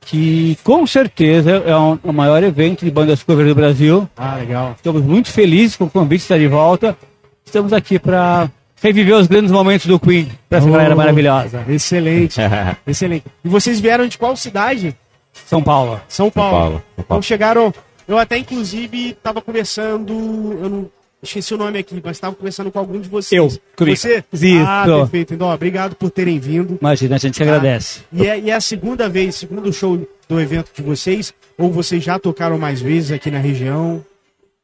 que com certeza é um- o maior evento de bandas cover do Brasil. Ah, legal. Estamos muito felizes com o convite de estar de volta. Estamos aqui para reviver os grandes momentos do Queen para essa Oh. galera maravilhosa. Excelente, excelente. E vocês vieram de qual cidade? São Paulo. São Paulo. Paulo, São Então Paulo. chegaram. Eu até, inclusive, tava conversando. Eu não esqueci o nome aqui, mas estava conversando com algum de vocês. Eu, comigo. Você? Isso. Ah, perfeito. Então, ó, obrigado por terem vindo. Imagina, a gente que agradece. E é, e é a segunda vez, segundo show do evento de vocês, ou vocês já tocaram mais vezes aqui na região?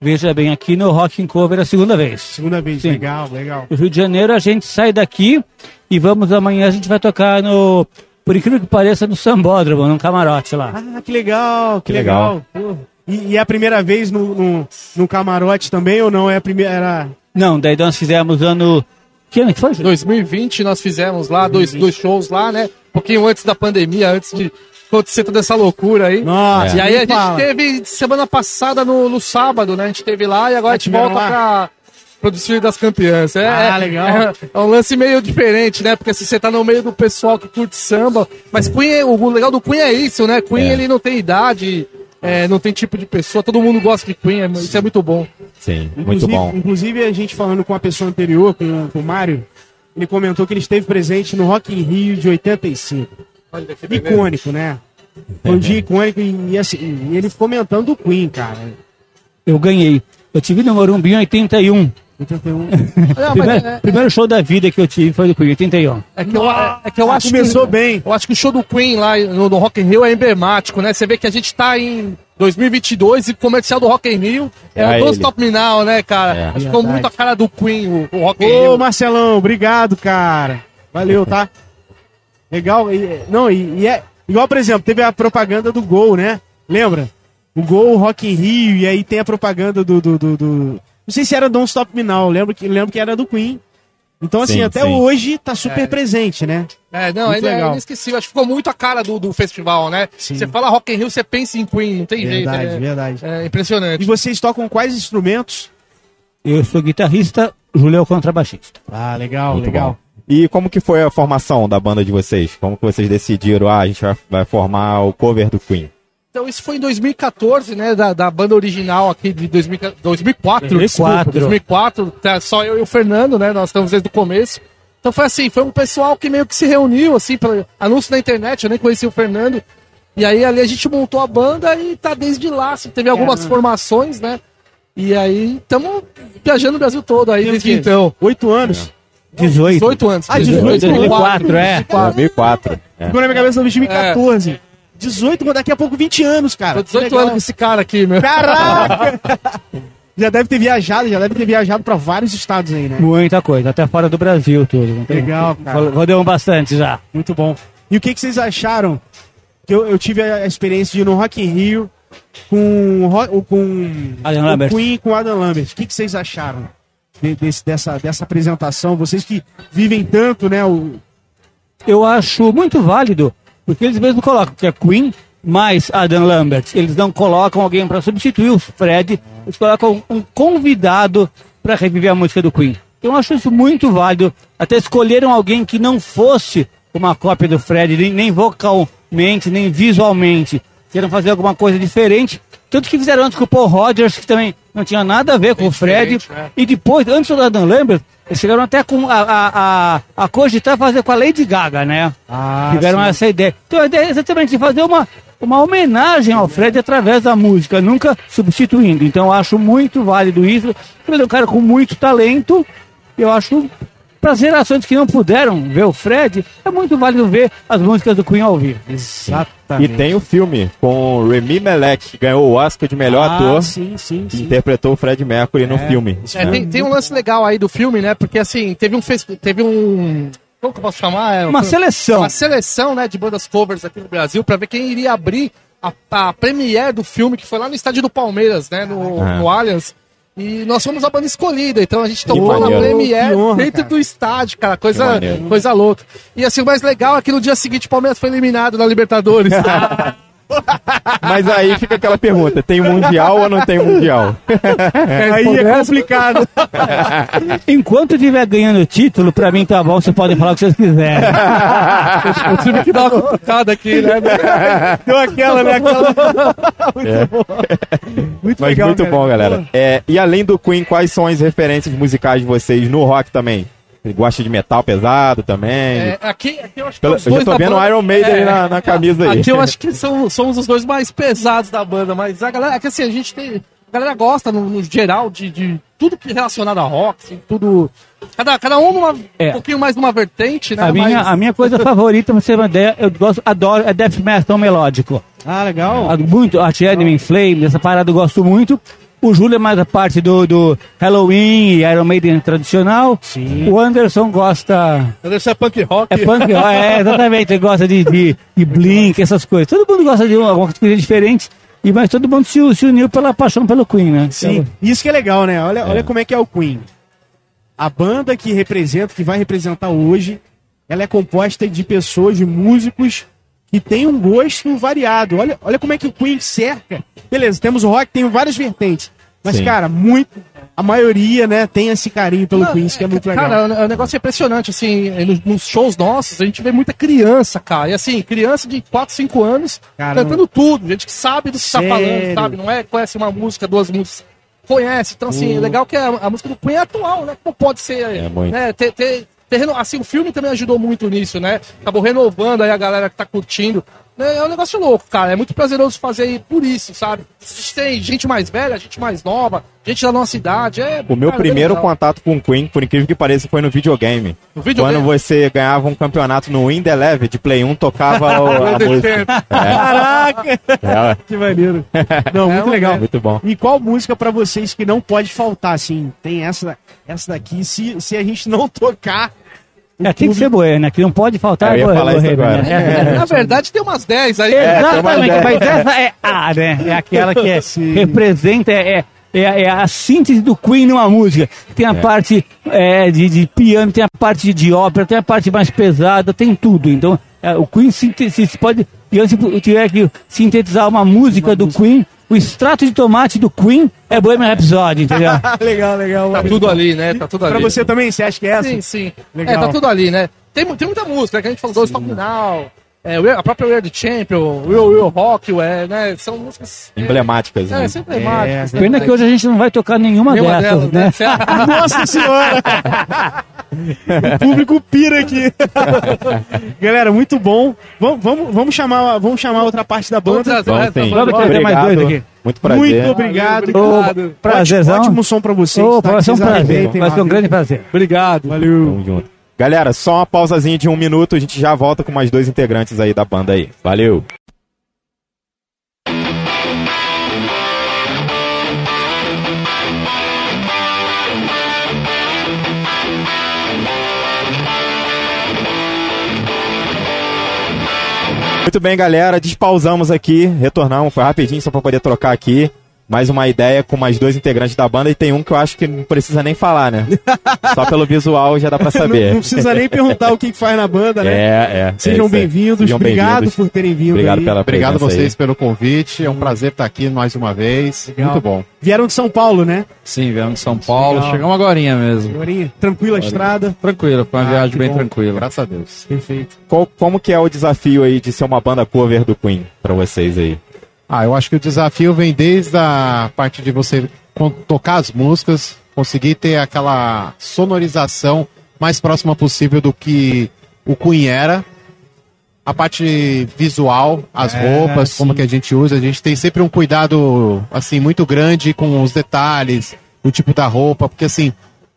Veja bem, aqui no Rock in Cover é a segunda vez. Segunda vez, Sim. legal, legal. No Rio de Janeiro a gente sai daqui e vamos amanhã a gente vai tocar no, por incrível que pareça, no Sambódromo, num camarote lá. Ah, que legal, que, Que legal. legal. E, e é a primeira vez no, no, no camarote também, ou não? É a primeira. Era... Não, daí nós fizemos ano. Que ano que foi? 2020 nós fizemos lá dois, dois shows lá, né? Um pouquinho antes da pandemia, antes de acontecer toda essa loucura aí. Nossa, E aí a gente fala. teve semana passada no, no sábado, né? A gente teve lá e agora a gente volta lá? pra produzir das campeãs. É, Ah, é- legal. É, é um lance meio diferente, né? Porque se você tá no meio do pessoal que curte samba, mas Queen, o legal do Queen é isso, né? Queen É. ele não tem idade, é, não tem tipo de pessoa, todo mundo gosta de Queen, é- isso é muito bom. Sim, muito Inclusive, bom. inclusive, a gente falando com a pessoa anterior, com, com o Mário, ele comentou que ele esteve presente no Rock in Rio de 85. Olha que beleza. Icônico, né? Foi um dia icônico e, e assim, e ele comentando do Queen, cara. Eu ganhei. Eu tive no Morumbi em 81. 81. Não, Primeiro, é- primeiro show da vida que eu tive foi do Queen, 81. É que eu, é que eu acho Começou que, bem. Eu acho que o show do Queen lá no, no Rock in Rio é emblemático, né? Você vê que a gente tá em 2022 e o comercial do Rock in Rio é, É o ele. Stop Me Now, né, cara? É. Acho que ficou muito a cara do Queen, o, o Rock in Ô, Rio. Marcelão, obrigado, cara. Valeu, tá? Legal. E, não, e, e é. Igual, por exemplo, teve a propaganda do Gol, né? Lembra? O Gol, Rock in Rio, e aí tem a propaganda do... do, do- do- Não sei se era Don't Stop Me Now, lembro que, lembro que era do Queen. Então, assim, Sim, até sim. hoje tá super presente, né? É, não, Muito ele é legal. inesquecível. Acho que ficou muito a cara do, do festival, né? Sim. Você fala Rock in Rio, você pensa em Queen, não tem Verdade, jeito. É, verdade. é E impressionante. vocês tocam quais instrumentos? Eu sou guitarrista, Júlio é o contrabaixista. Ah, legal, Muito legal. bom. E como que foi a formação da banda de vocês? Como que vocês decidiram, ah, a gente vai, vai formar o cover do Queen? Então isso foi em 2014, né, da, da banda original aqui de 2000, 2004, 2004. desculpa, 2004, tá, só eu e o Fernando, né, nós estamos desde o começo. Então foi assim, foi um pessoal que meio que se reuniu, assim, para anúncio na internet, eu nem conhecia o Fernando. E aí ali a gente montou a banda e tá desde lá, assim, teve algumas formações, né, e aí estamos viajando o Brasil todo aí desde quê? então. Oito anos. 18. 18 anos. Ah, 18, 2004, é. 2004. É. Ficou na minha cabeça 2014. 18, daqui a pouco 20 anos, cara. Tô 18 Que legal. anos com esse cara aqui, meu. Caraca! já deve ter viajado, já deve ter viajado pra vários estados aí, né? Muita coisa, até fora do Brasil tudo. Legal, cara. Rodamos bastante já. Muito bom. E o que, que vocês acharam? Que eu, eu tive a experiência de ir no Rock in Rio com, com Adam o Lambert. Queen e com o Adam Lambert. O que, que vocês acharam de- desse- dessa, dessa apresentação? Vocês que vivem tanto, né? O, Eu acho muito válido, porque eles mesmos colocam que é Queen mais Adam Lambert. Eles não colocam alguém para substituir o Fred, eles colocam um convidado para reviver a música do Queen. Eu acho isso muito válido. Até escolheram alguém que não fosse uma cópia do Fred, nem, nem vocalmente, nem visualmente. Queriam fazer alguma coisa diferente. Tanto que fizeram antes com o Paul Rogers, que também não tinha nada a ver com o Fred. E depois, antes do Adam Lambert, eles chegaram até com a, a, a, a cogitar fazer com a Lady Gaga, né? ah, Tiveram sim. essa ideia. Então a ideia é exatamente de fazer uma, uma homenagem ao Fred através da música, nunca substituindo. Então eu acho muito válido isso. Ele é um cara com muito talento. Eu acho, para as gerações que não puderam ver o Fred, é muito válido ver as músicas do Queen ao vivo. E Exatamente. tem o filme com o Remy Malek, que ganhou o Oscar de melhor ah, ator, Sim, sim, que sim. interpretou o Fred Mercury no filme. É, tem, tem um lance legal aí do filme, né? Porque assim, teve um. Teve um como que eu posso chamar? É, Uma foi- seleção. Uma seleção, né, de bandas covers aqui no Brasil pra ver quem iria abrir a, a premiere do filme, que foi lá no estádio do Palmeiras, né? No, Ah. no Allianz. E nós fomos a banda escolhida, então a gente tomou na honra, dentro do estádio, cara. Coisa, coisa louca. E assim, o mais legal é que no dia seguinte o Palmeiras foi eliminado na Libertadores. Mas aí fica aquela pergunta: tem Mundial ou não tem Mundial? Aí é complicado. Enquanto estiver ganhando título, pra mim tá bom, vocês podem falar o que vocês quiserem. Eu tive que dar uma cutucada aqui, né? Deu aquela, né? Aquela... muito Mas legal, muito cara. bom, galera. É, e além do Queen, quais são as referências musicais de vocês no rock também? Você gosta de metal pesado também? É, aqui, aqui eu acho que Pela- os eu já dois tô da vendo banda- Iron Maiden É, na, na camisa aí. Aqui eu acho que são, somos os dois mais pesados da banda, mas a galera, é que assim, a gente tem. A galera gosta, no, no geral, de, de tudo que é relacionado a rock, assim, tudo. Cada, cada um numa, É. um pouquinho mais numa vertente, né? A minha, mas- a minha coisa favorita, pra você ter uma ideia, eu gosto, adoro, é death metal melódico. Ah, legal. Muito, Art Enemy, Flame, essa parada eu gosto muito. O Júlio é mais a parte do, do Halloween e Iron Maiden tradicional. Sim. O Anderson gosta. Deve ser punk rock. É punk, é, exatamente, ele gosta de, de, de Blink, essas coisas. Todo mundo gosta de uma- alguma coisa diferente, e, mas todo mundo se, se uniu pela paixão pelo Queen, né? Sim, isso que é legal, né? Olha, olha como é que é o Queen. A banda que representa, que vai representar hoje, ela é composta de pessoas, de músicos que têm um gosto variado. Olha, olha como é que o Queen cerca. Beleza, temos o rock, tem várias vertentes. Mas, Sim. cara, muito. A maioria, né, tem esse carinho pelo Não, Queen, isso que é muito legal. Cara, o- o negócio é impressionante, assim, nos, nos shows nossos, a gente vê muita criança, cara. E assim, criança de 4, 5 anos Caramba. cantando tudo, gente que sabe do que tá Sério? falando, sabe? Não é conhece uma música, duas músicas. Conhece. Então, assim, é legal que a, a música do Queen é atual, né? Como pode ser. É. Né? Ter, ter, ter reno- assim, o filme também ajudou muito nisso, né? Acabou renovando aí a galera que tá curtindo. É é um negócio louco, cara. É muito prazeroso fazer aí por isso, sabe? Tem gente mais velha, gente mais nova, gente da nossa idade. É, O meu cara, bem primeiro legal. contato com o Queen, por incrível que pareça, foi no videogame. No videogame? Quando você ganhava um campeonato no Win the Leve de Play 1, tocava o- a música. Caraca! É, que maneiro. Não, muito uma legal. muito bom. E qual música pra vocês que não pode faltar, assim? Tem essa, essa daqui, se, se a gente não tocar, É, tem que ser Bohemia, que não pode faltar É, eu ia Bohe- falar isso Bohemia, agora. né? Na verdade, tem umas 10 aí. É, uma Exatamente, ideia. mas essa é a, né? É aquela que é- representa, é, é, é a síntese do Queen numa música. Tem a parte é, de, de piano, tem a parte de ópera, tem a parte mais pesada, tem tudo. Então, é, o Queen se se pode. Se eu tiver que sintetizar uma música do Queen, o extrato de tomate do Queen é Bohemian Rhapsody, entendeu? legal, legal. Tá tudo ali, né? Tá tudo ali. Pra você também, você acha que é essa? Sim, sim. Legal. É, tá tudo ali, né? Tem, tem muita música, né, que a gente falou, Me Now, é, We- a própria Weird Champion, Will Will Rock, é, né? São músicas... Emblemáticas, É, né? sempre emblemáticas. né? Pena que hoje a gente não vai tocar nenhuma, Nenhuma dessas, delas, né? né? Nossa senhora! o público pira aqui. Galera, muito bom. Vamos, vamos, vamos, chamar, vamos chamar outra parte da banda. essa sim. Vamos trazer mais dois aqui. Muito prazer. Muito obrigado. Obrigado. Prazerzão. Ótimo, ótimo som pra vocês. Opa, tá? vai ser um prazer. Vai ser um grande prazer. Obrigado. Valeu. Tamo junto. Galera, só uma pausazinha de um minuto, a gente já volta com mais dois integrantes aí da banda aí. Valeu! Muito bem, galera, despausamos aqui, retornamos, foi rapidinho só pra poder trocar aqui. Mais uma ideia com mais dois integrantes da banda e tem um que eu acho que não precisa nem falar, né? Só pelo visual já dá pra Não, saber. não precisa nem perguntar o que que faz na banda, né? É, é. Sejam é isso aí. bem-vindos. Sejam Obrigado bem-vindos. por terem vindo Obrigado aí. pela Obrigado vocês aí. pelo convite. É um prazer estar aqui mais uma vez. Legal. Muito bom. Vieram de São Paulo, né? Sim, viemos de São Paulo. Legal. Chegamos agora mesmo. Senhorinha, tranquila a estrada. Tranquilo, foi uma Ah, viagem bem bom. tranquila. Graças a Deus. Perfeito. Qual- como que é o desafio aí de ser uma banda cover do Queen pra vocês aí? Ah, eu acho que o desafio vem desde a parte de você tocar as músicas, conseguir ter aquela sonorização mais próxima possível do que o Queen era. A parte visual, as É, roupas, sim. como que a gente usa, a gente tem sempre um cuidado assim muito grande com os detalhes, o tipo da roupa, porque assim,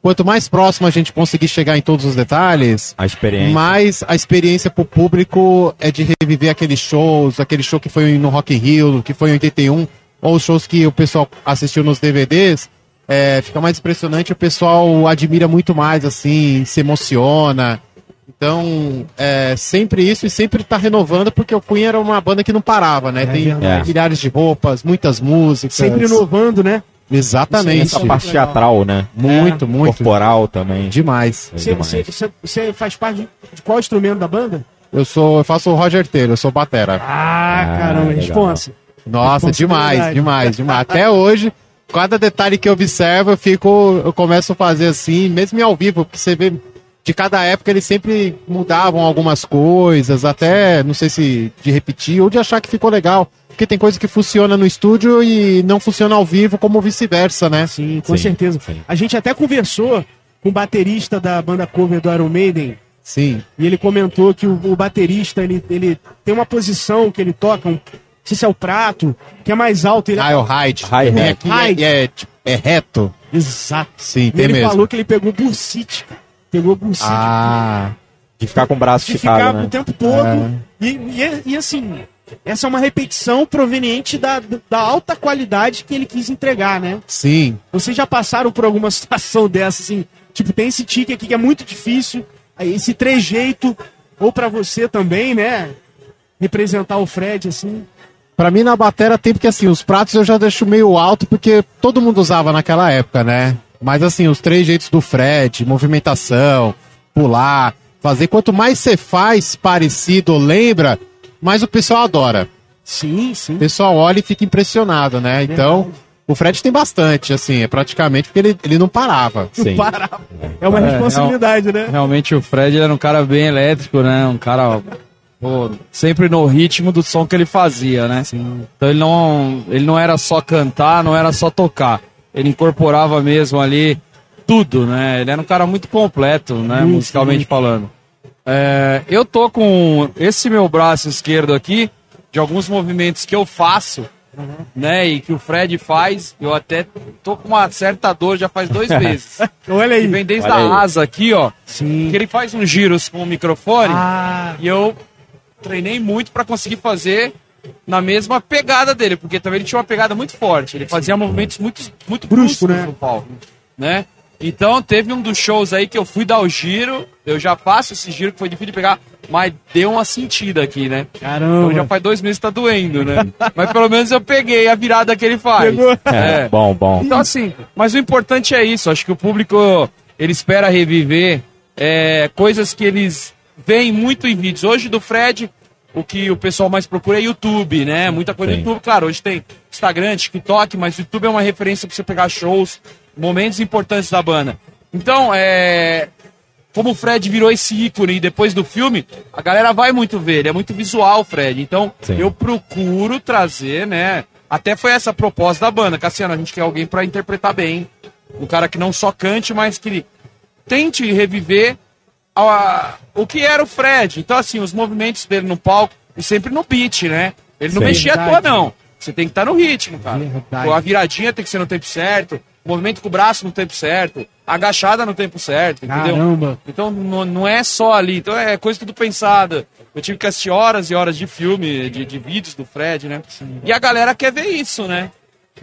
quanto mais próximo a gente conseguir chegar em todos os detalhes, A experiência. mas a experiência pro público é de reviver aqueles shows, aquele show que foi no Rock in Rio, que foi em 81, ou os shows que o pessoal assistiu nos DVDs, é, fica mais impressionante, o pessoal admira muito mais, assim, se emociona. Então, é sempre isso e sempre tá renovando, porque o Queen era uma banda que não parava, né? Tem verdade. milhares de roupas, muitas músicas. Sempre inovando, né? Exatamente. Essa parte teatral, né? Muito, muito. Corporal também. Demais. É Você, demais. você- você- você faz parte de, de qual instrumento da banda? Eu sou, eu faço o Roger Taylor, eu sou batera. Ah, Ah, caramba, responsa. Nossa, demais, demais, demais. Até hoje, cada detalhe que eu observo, eu fico, eu começo a fazer assim, mesmo ao vivo, porque você vê de cada época eles sempre mudavam algumas coisas, até não sei se de repetir ou de achar que ficou legal, porque tem coisa que funciona no estúdio e não funciona ao vivo, como vice-versa, né? Sim, com Sim, certeza. sim. A gente até conversou com o baterista da banda cover do Iron Maiden Sim. e ele comentou que o, o baterista ele, ele tem uma posição que ele toca, um, não sei se é o prato, que é mais alto. Ele... Ah, é o Hyde. Hi-hat. Tem aqui Hi-hat. é, é, tipo, é reto. Exato. Sim, E tem ele mesmo. falou que ele pegou bursite, cara. Pegou bursite. Ah, De ficar com o braço de ficar esticado, o né? tempo todo. E, e, e, assim, essa é uma repetição proveniente da, da alta qualidade que ele quis entregar, né? sim. Vocês já passaram por alguma situação dessa, assim? Tipo, tem esse tique aqui que é muito difícil, esse trejeito, ou pra você também, né? Representar o Fred, assim. Pra mim, na batera tem, porque assim, os pratos eu já deixo meio alto, porque todo mundo usava naquela época, né? Mas assim, os três jeitos do Fred, movimentação, pular, fazer. Quanto mais você faz parecido lembra, mais o pessoal adora. Sim, sim. O pessoal olha e fica impressionado, né? Então, o Fred tem bastante, assim, é praticamente porque ele, ele não parava. Sim. Para. É uma É, responsabilidade, né? Realmente o Fred era um cara bem elétrico, né? Um cara pô, sempre no ritmo do som que ele fazia, né? Então ele não, ele não era só cantar, não era só tocar. Ele incorporava mesmo ali tudo, né? Ele era um cara muito completo, né? Muito, Musicalmente muito. falando. É, eu tô com esse meu braço esquerdo aqui, de alguns movimentos que eu faço, né? E que o Fred faz, eu até tô com uma certa dor já faz dois meses. Olha aí. vem desde Olha aí. a asa aqui, ó. Sim. Que ele faz uns giros com o microfone. Ah, E eu treinei muito pra conseguir fazer na mesma pegada dele, porque também ele tinha uma pegada muito forte. Ele fazia movimentos muito, muito Brusco, bruscos né? no palco, né? Então teve um dos shows aí que eu fui dar o giro, eu já faço esse giro que foi difícil de pegar, mas deu uma sentida aqui, né? Caramba. Então já faz dois meses que tá doendo, né? mas pelo menos eu peguei a virada que ele faz. Pegou. É, bom, bom. Então, assim, mas o importante é isso. Acho que o público ele espera reviver é, coisas que eles veem muito em vídeos. Hoje do Fred, o que o pessoal mais procura é YouTube, né? Muita coisa no. YouTube. Claro, hoje tem Instagram, TikTok, mas o YouTube é uma referência para você pegar shows, momentos importantes da banda. Então, é. Como o Fred virou esse ícone depois do filme, a galera vai muito ver, ele é muito visual, Fred. Então, Sim. eu procuro trazer, né? Até foi essa a proposta da banda. Cassiano, a gente quer alguém para interpretar bem. Um cara que não só cante, mas que tente reviver a- o que era o Fred. Então, assim, os movimentos dele no palco e sempre no beat, né? Ele não Sim. mexia à toa, não. Você tem que estar no ritmo, cara. Verdade. A viradinha tem que ser no tempo certo, movimento com o braço no tempo certo, agachada no tempo certo, entendeu? Caramba. Então não, não é só ali, então é coisa tudo pensada. Eu tive que assistir horas e horas de filme, de, de vídeos do Fred, né? E a galera quer ver isso, né?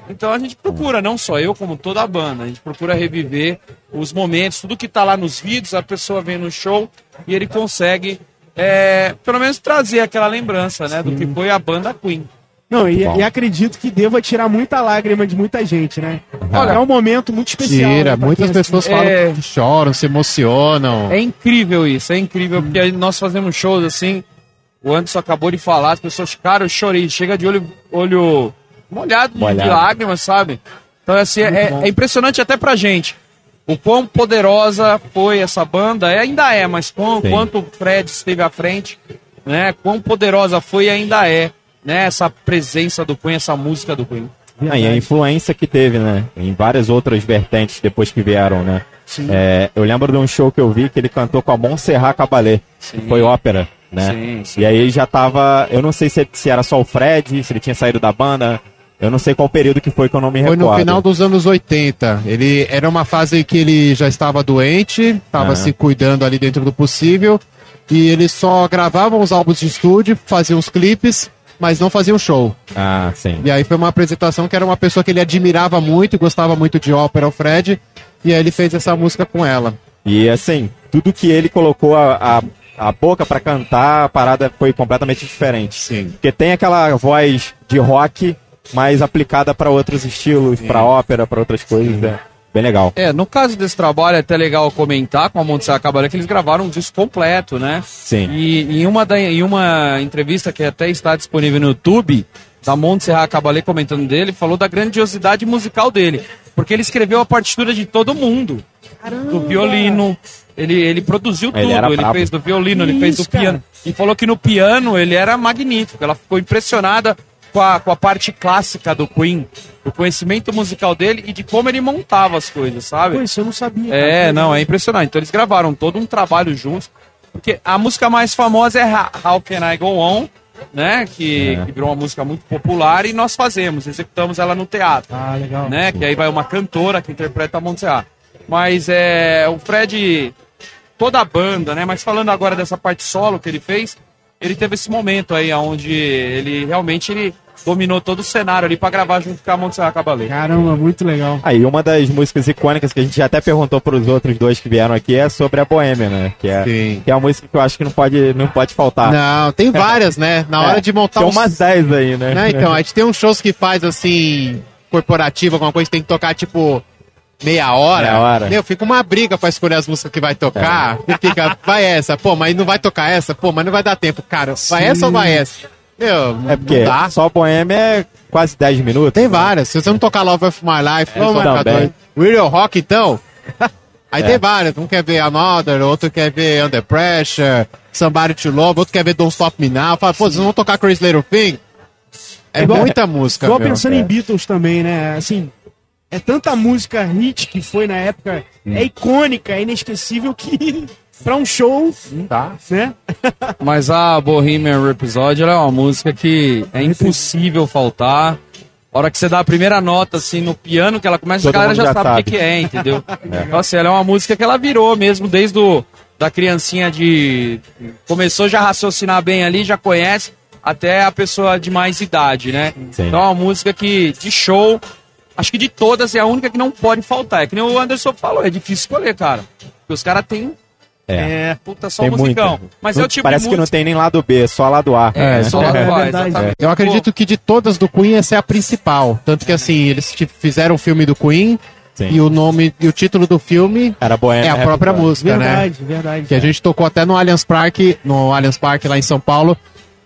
Então a gente procura, não só eu, como toda a banda, a gente procura reviver os momentos, tudo que tá lá nos vídeos, a pessoa vem no show e ele consegue, é, pelo menos, trazer aquela lembrança, né? Do que foi a banda Queen. Não, e, e acredito que deva tirar muita lágrima de muita gente, né? Olha, é um momento muito especial. né, Tira, pra muitas pessoas assiste. falam É. que choram, se emocionam. É incrível isso, é incrível, porque nós fazemos shows assim. O Anderson acabou de falar, as pessoas, cara, eu chorei, chega de olho, olho molhado de, Molhado. de lágrimas, sabe? Então, assim, é, é impressionante até pra gente. O quão poderosa foi essa banda, é, ainda é, mas quão, Sim. quanto o Fred esteve à frente, né? Quão poderosa foi e ainda é, né? Essa presença do Queen, essa música do Queen. Ah, e a influência que teve, né? Em várias outras vertentes depois que vieram, né? É, eu lembro de um show que eu vi que ele cantou com a Montserrat Caballé, que foi ópera, né? Sim, sim. E aí já tava. Eu não sei se, se era só o Fred, se ele tinha saído da banda. Eu não sei qual período que foi que eu não me Foi recordo. no final dos anos 80. Ele era uma fase que ele já estava doente, estava Ah. se cuidando ali dentro do possível. E eles só gravavam os álbuns de estúdio, faziam os clipes, mas não faziam show. Ah, sim. E aí foi uma apresentação que era uma pessoa que ele admirava muito e gostava muito de ópera, o Fred. E aí ele fez essa música com ela. E assim, tudo que ele colocou a, a, a boca pra cantar, a parada foi completamente diferente. Sim. Porque tem aquela voz de rock, mas aplicada pra outros estilos, pra ópera, pra outras coisas. É bem legal. É, no caso desse trabalho é até legal comentar com a Montserrat Caballé que eles gravaram um disco completo, né? Sim. E em uma, da- em uma entrevista que até está disponível no YouTube, da Montserrat Caballé comentando dele, falou da grandiosidade musical dele. Porque ele escreveu a partitura de todo mundo. Do violino. Ele, ele produziu Ele tudo. Ele fez do violino, Que ele fez do cara? piano. E falou que no piano ele era magnífico. Ela ficou impressionada com a, com a parte clássica do Queen. O conhecimento musical dele e de como ele montava as coisas, sabe? Pô, isso eu não sabia. É, cara. não, é impressionante. Então eles gravaram todo um trabalho juntos. Porque a música mais famosa é How Can I Go On, né? Que, É. que virou uma música muito popular e nós fazemos, executamos ela no teatro. Ah, legal. Né? Que aí vai uma cantora que interpreta a Montserrat. Mas é. O Fred, toda a banda, né? Mas falando agora dessa parte solo que ele fez, ele teve esse momento aí onde ele realmente ele dominou todo o cenário ali pra gravar junto com a Montserrat Caballé. Caramba, muito legal. Aí, uma das músicas icônicas que a gente já até perguntou pros outros dois que vieram aqui é sobre a Boêmia, né? Que é, Sim. que é uma música que eu acho que não pode, não pode faltar. Não, tem várias, né? Na hora É, de montar Tem os- umas 10 aí, né? Né, então, a gente tem uns shows que faz assim, corporativo, alguma coisa que tem que tocar tipo meia hora. Meia hora. Meu, fica uma briga pra escolher as músicas que vai tocar. É. E fica, vai essa, pô, mas não vai tocar essa, pô, mas não vai dar tempo. Cara, vai essa ou vai essa? Meu, É porque só Boêmia é quase 10 minutos. Tem várias. Se você não tocar Love of My Life, É, marcador. Real Rock, então. Aí É. tem várias. Um quer ver Another, outro quer ver Under Pressure, Somebody to Love, outro quer ver Don't Stop Me Now. Fala, pô, vocês não vão tocar Crazy Little Thing? É Igual- muita música, Igual meu. pensando é. em Beatles também, né? Assim, é tanta música hit que foi na época, é icônica, é inesquecível que pra um show, Tá. né? Mas a Bohemian Rhapsody é uma música que é impossível faltar. A hora que você dá a primeira nota, assim, no piano, que ela começa, Todo a galera já, já sabe o sabe. que, que é, entendeu? Então, assim, ela é uma música que ela virou mesmo desde o, da criancinha de... Começou já a raciocinar bem ali, já conhece, até a pessoa de mais idade, né? Sim. Então é uma música que, de show, acho que de todas é a única que não pode faltar. É que nem o Anderson falou, é difícil escolher, cara. Porque os caras têm É. puta só Tem musicão. muita. Mas Não- é o tipo Parece que não tem nem lado B, só lado A. É, né? só É do A, verdade. exatamente. Eu acredito que de todas do Queen, essa é a principal. Tanto que assim, eles tipo, fizeram o filme do Queen Sim. e o nome e o título do filme Era Bohemian é a própria música, né? Verdade, verdade. Que a gente tocou até no Allianz Parque, no Allianz Parque lá em São Paulo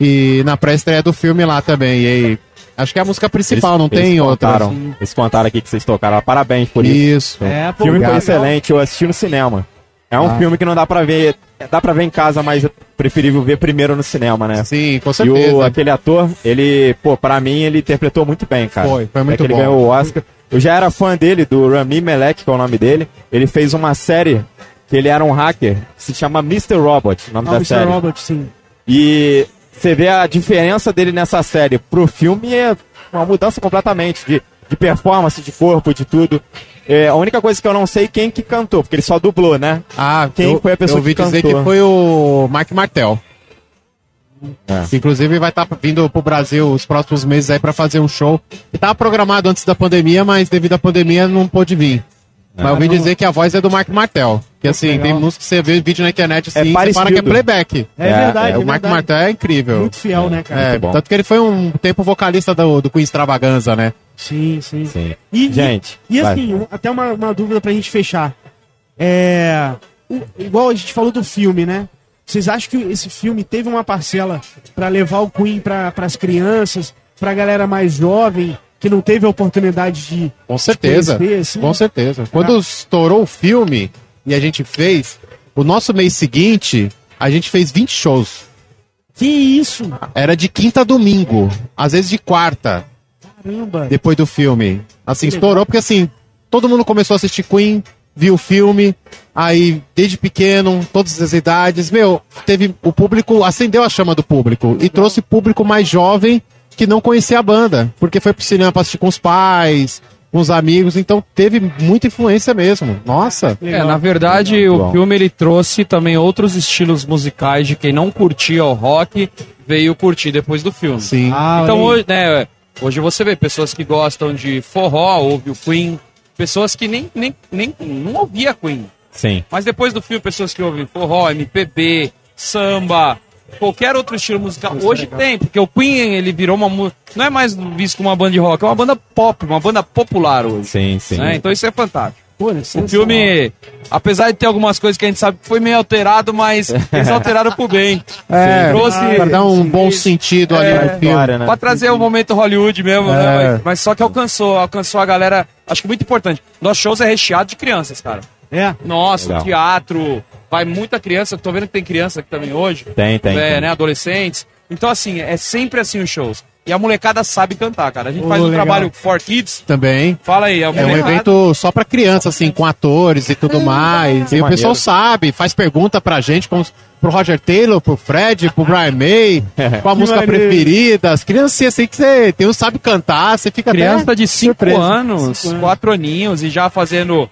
e na pré-estreia do filme lá também. E aí, acho que é a música principal, Eles- não tem eles outra. contaram, Eles contaram aqui que vocês tocaram. Parabéns por isso. Isso. É, pô, filme foi excelente, eu assisti no cinema. É um Ah. filme que não dá pra ver. Dá pra ver em casa, mas é preferível ver primeiro no cinema, né? Sim, com E certeza. o, aquele ator, ele, pô, pra mim, ele interpretou muito bem, cara. Foi, foi muito é que ele bom. ganhou o Oscar. Eu já era fã dele, do Rami Malek, que é o nome dele. Ele fez uma série que ele era um hacker, se chama Mr. Robot, o nome Ah, da Mr. série. Robert, sim. E você vê a diferença dele nessa série pro filme é uma mudança completamente de, de performance, de corpo, de tudo. É, a única coisa que eu não sei quem que cantou, porque ele só dublou, né? Ah, Quem eu, foi a pessoa eu ouvi que dizer cantou? que foi o Mark Martel. É. Inclusive vai estar vindo pro Brasil os próximos meses aí pra fazer um show. Que tava programado antes da pandemia, mas devido à pandemia não pôde vir. Mas eu ouvi dizer que a voz é do Mark Martel. Que assim, legal. tem música que você vê vídeo na internet assim, É você fala que é playback. É, É, verdade, É, é o Mark verdade. Martel é incrível. Muito fiel, né, cara? É, tanto que ele foi um tempo vocalista do, do Queen Extravaganza, né? Sim, sim. Sim. E, Gente, E, e vai. assim, um- até uma, uma dúvida pra gente fechar. É. o- igual a gente falou do filme, né? Vocês acham que esse filme teve uma parcela pra levar o Queen pra, pras crianças, pra galera mais jovem, que não teve a oportunidade de. Com certeza. conhecer, assim? Com certeza. Quando estourou o filme e a gente fez, o nosso mês seguinte, a gente fez 20 shows. Que isso? Era de quinta a domingo, às vezes de quarta, Caramba! depois do filme. Assim, estourou porque assim, todo mundo começou a assistir Queen, viu o filme, aí desde pequeno, todas as idades, meu, teve o público, acendeu a chama do público e trouxe público mais jovem que não conhecia a banda, porque foi pro cinema pra assistir com os pais, com os amigos, então teve muita influência mesmo. Nossa. É, na verdade, Legal. o filme ele trouxe também outros estilos musicais de quem não curtia o rock veio curtir depois do filme. Sim. Ah, Então hoje, né, hoje você vê pessoas que gostam de forró, ouve o Queen, pessoas que nem, nem, nem não ouvia Queen. Sim. Mas depois do filme, pessoas que ouvem forró, MPB, samba, qualquer outro estilo musical. Hoje tem, porque o Queen ele virou uma mu- não é mais visto como uma banda de rock, é uma banda pop, uma banda popular hoje. Sim, sim. né? Então isso é fantástico. Pô, O filme, apesar de ter algumas coisas que a gente sabe que foi meio alterado, mas eles alteraram pro bem. É, trouxe- pra dar um bom sentido ali É, no filme. História, né? Pra trazer o momento Hollywood mesmo, É. né? Mas, mas só que alcançou, alcançou a galera. Acho que muito importante. Nosso shows é recheado de crianças, cara. É. Nossa, Legal. teatro, vai muita criança. Tô vendo que tem criança aqui também hoje. Tem, tem. É, tem. né? Adolescentes. Então, assim, é sempre assim os shows. E a molecada sabe cantar, cara. A gente Ô, faz um legal. trabalho for kids. Também. Fala aí, a É um molecada. evento só pra criança, assim, com atores e tudo mais. E o pessoal sabe, faz pergunta pra gente, como pro Roger Taylor, pro Fred, pro Brian May, qual a música maneiro. preferida. As crianças assim que você tem um sabe cantar, você fica Criança até de 5 surpreso. anos, Cinco anos. 4 aninhos, e já fazendo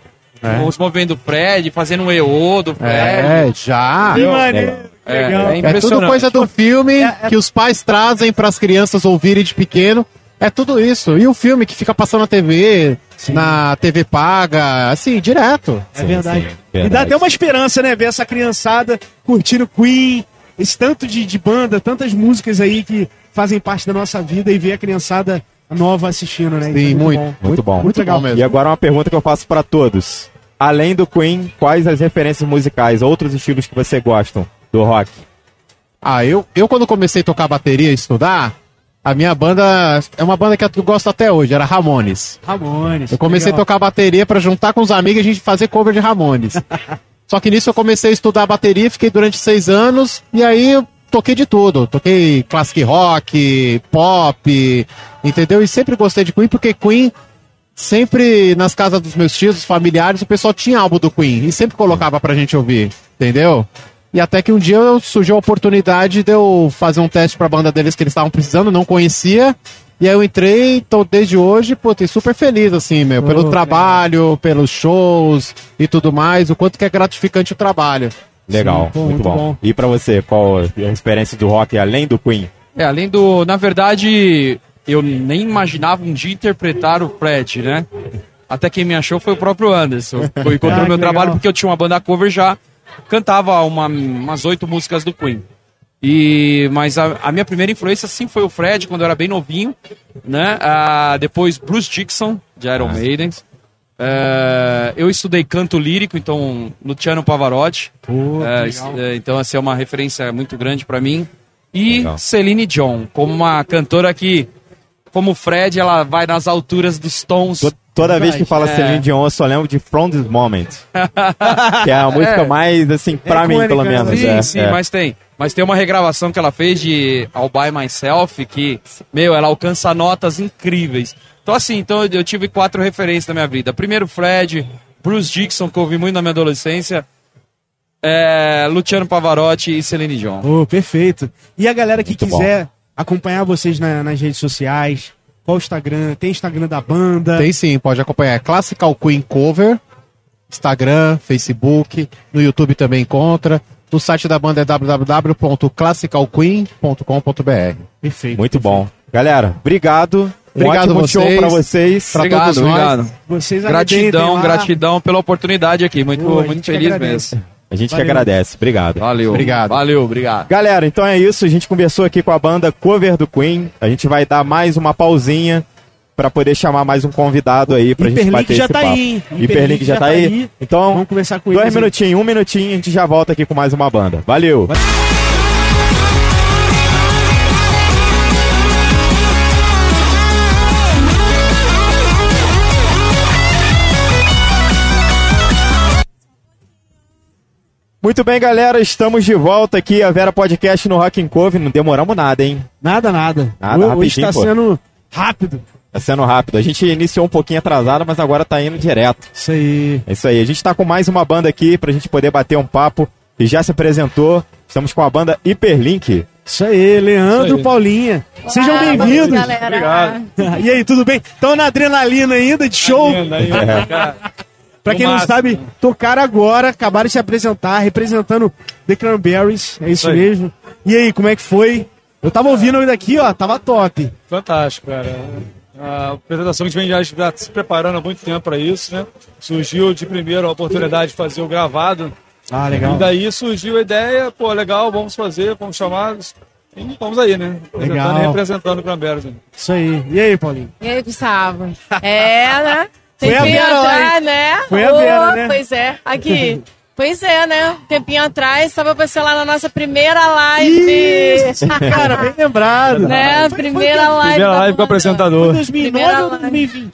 os movimentos do Fred, fazendo um EO do Fred. É, já. Que maneiro! Legal. É, é É tudo coisa do filme É, é- que os pais trazem pras crianças ouvirem de pequeno. É tudo isso. E o filme que fica passando na TV, na TV paga, assim, direto. É Sim, verdade. sim, E dá verdade. até uma esperança, né? Ver essa criançada curtindo Queen, esse tanto de, de banda, tantas músicas aí que fazem parte da nossa vida e ver a criançada nova assistindo, né? Sim, é muito. Muito bom. Muito legal. mesmo. E agora uma pergunta que eu faço pra todos. Além do Queen, quais as referências musicais, outros estilos que você gostam do rock? Ah, eu, eu quando comecei a tocar bateria e estudar, a minha banda é uma banda que eu gosto até hoje, era Ramones. Ramones. Eu comecei a legal. tocar bateria pra juntar com os amigos e a gente fazer cover de Ramones. Só que nisso eu comecei a estudar bateria, fiquei durante seis anos e aí eu toquei de tudo. Toquei classic rock, pop, entendeu? E sempre gostei de Queen porque Queen sempre nas casas dos meus tios, dos familiares, o pessoal tinha álbum do Queen e sempre colocava pra gente ouvir, entendeu? E até que um dia surgiu a oportunidade de eu fazer um teste pra banda deles que eles estavam precisando, não conhecia. E aí eu entrei, tô desde hoje, pô, tô super feliz, assim, meu, pelo Oh, trabalho, pelos shows e tudo mais, o quanto que é gratificante o trabalho. Legal, Sim, pô, muito, muito bom. bom. E pra você, qual a referência do rock além do Queen? É, além do. Na verdade, eu nem imaginava um dia interpretar o Fred, né? Até quem me achou foi o próprio Anderson. Foi encontrou Ah, meu que trabalho legal. porque eu tinha uma banda cover já, cantava uma- umas oito músicas do Queen. E, mas a, a minha primeira influência sim foi o Fred, quando eu era bem novinho, né? Ah, depois Bruce Dixon, de Iron Maiden. É, eu estudei canto lírico, então Luciano Pavarotti. Es- é, então, essa é uma referência muito grande pra mim. E Legal. Celine Dion, como uma cantora que, como o Fred, ela vai nas alturas dos tons. To- Toda vez que fala É. Celine Dion, eu só lembro de From This Moment. que é a música É. mais, assim, pra mim, pelo menos. Sim, é, sim, é. mas tem. Mas tem uma regravação que ela fez de All By Myself que, meu, ela alcança notas incríveis. Então, assim, então eu- tive quatro referências na minha vida. Primeiro, Fred, Bruce Dixon, que eu ouvi muito na minha adolescência, é, Luciano Pavarotti e Celine Dion. Ô, perfeito. E a galera que Muito bom. quiser acompanhar vocês na- nas redes sociais, qual o Instagram? Tem Instagram da banda? Tem sim, pode acompanhar. Classical Queen Cover, Instagram, Facebook, no YouTube também encontra. No site da banda é www.classicalqueen.com.br. Perfeito. Muito bom. Galera, obrigado. Um Obrigado ótimo vocês. show pra vocês. Pra obrigado, todos nós. obrigado. Vocês Gratidão, gratidão pela oportunidade aqui. Muito, Pô, muito feliz mesmo. A gente Valeu. que agradece. Obrigado. Valeu. Obrigado. Valeu, obrigado. Galera, então é isso. A gente conversou aqui com a banda cover do Queen. A gente vai dar mais uma pausinha pra poder chamar mais um convidado aí pra gente Hiperlink bater já esse tá papo. aí, hein? Hiperlink já tá aí. Então, Vamos conversar com dois aí. minutinhos, um minutinho, a gente já volta aqui com mais uma banda. Valeu! Muito bem, galera, estamos de volta aqui, a Vera Podcast no Rock and Cove. Não demoramos nada, hein? Nada, nada. Nada, Hoje tá pô. sendo rápido. Tá sendo rápido. A gente iniciou um pouquinho atrasado, mas agora tá indo direto. Isso aí. É isso aí. A gente tá com mais uma banda aqui pra gente poder bater um papo que já se apresentou. Estamos com a banda Hiperlink. Isso aí, Leandro, Isso aí. Paulinha. Sejam Olá, bem-vindos. boa noite, galera. E aí, tudo bem? Estão na adrenalina ainda de show? Pra quem não máximo. sabe, tocaram agora, acabaram de se apresentar, representando The Cranberries, é isso aí. mesmo. E aí, como é que foi? Eu tava ouvindo ainda aqui, ó, tava top. Fantástico, cara. A apresentação que a gente vem já se preparando há muito tempo para isso, né? Surgiu de primeiro a oportunidade de fazer o gravado. Ah, E legal. daí surgiu a ideia, pô, legal, vamos fazer, vamos chamar. E vamos aí, né? Legal. e representando o Cranberries. Isso aí. E aí, Paulinho? E aí, Gustavo? É, né? Foi a Vera lá, atrás, né? Foi a Vera, né? Pois é, aqui. Pois é, né? Tempinho atrás, estava você lá na nossa primeira live. Isso, cara, bem lembrado. né? Foi- Primeira foi, live. Primeira live com o apresentador. Foi 2009 Primeira ou live.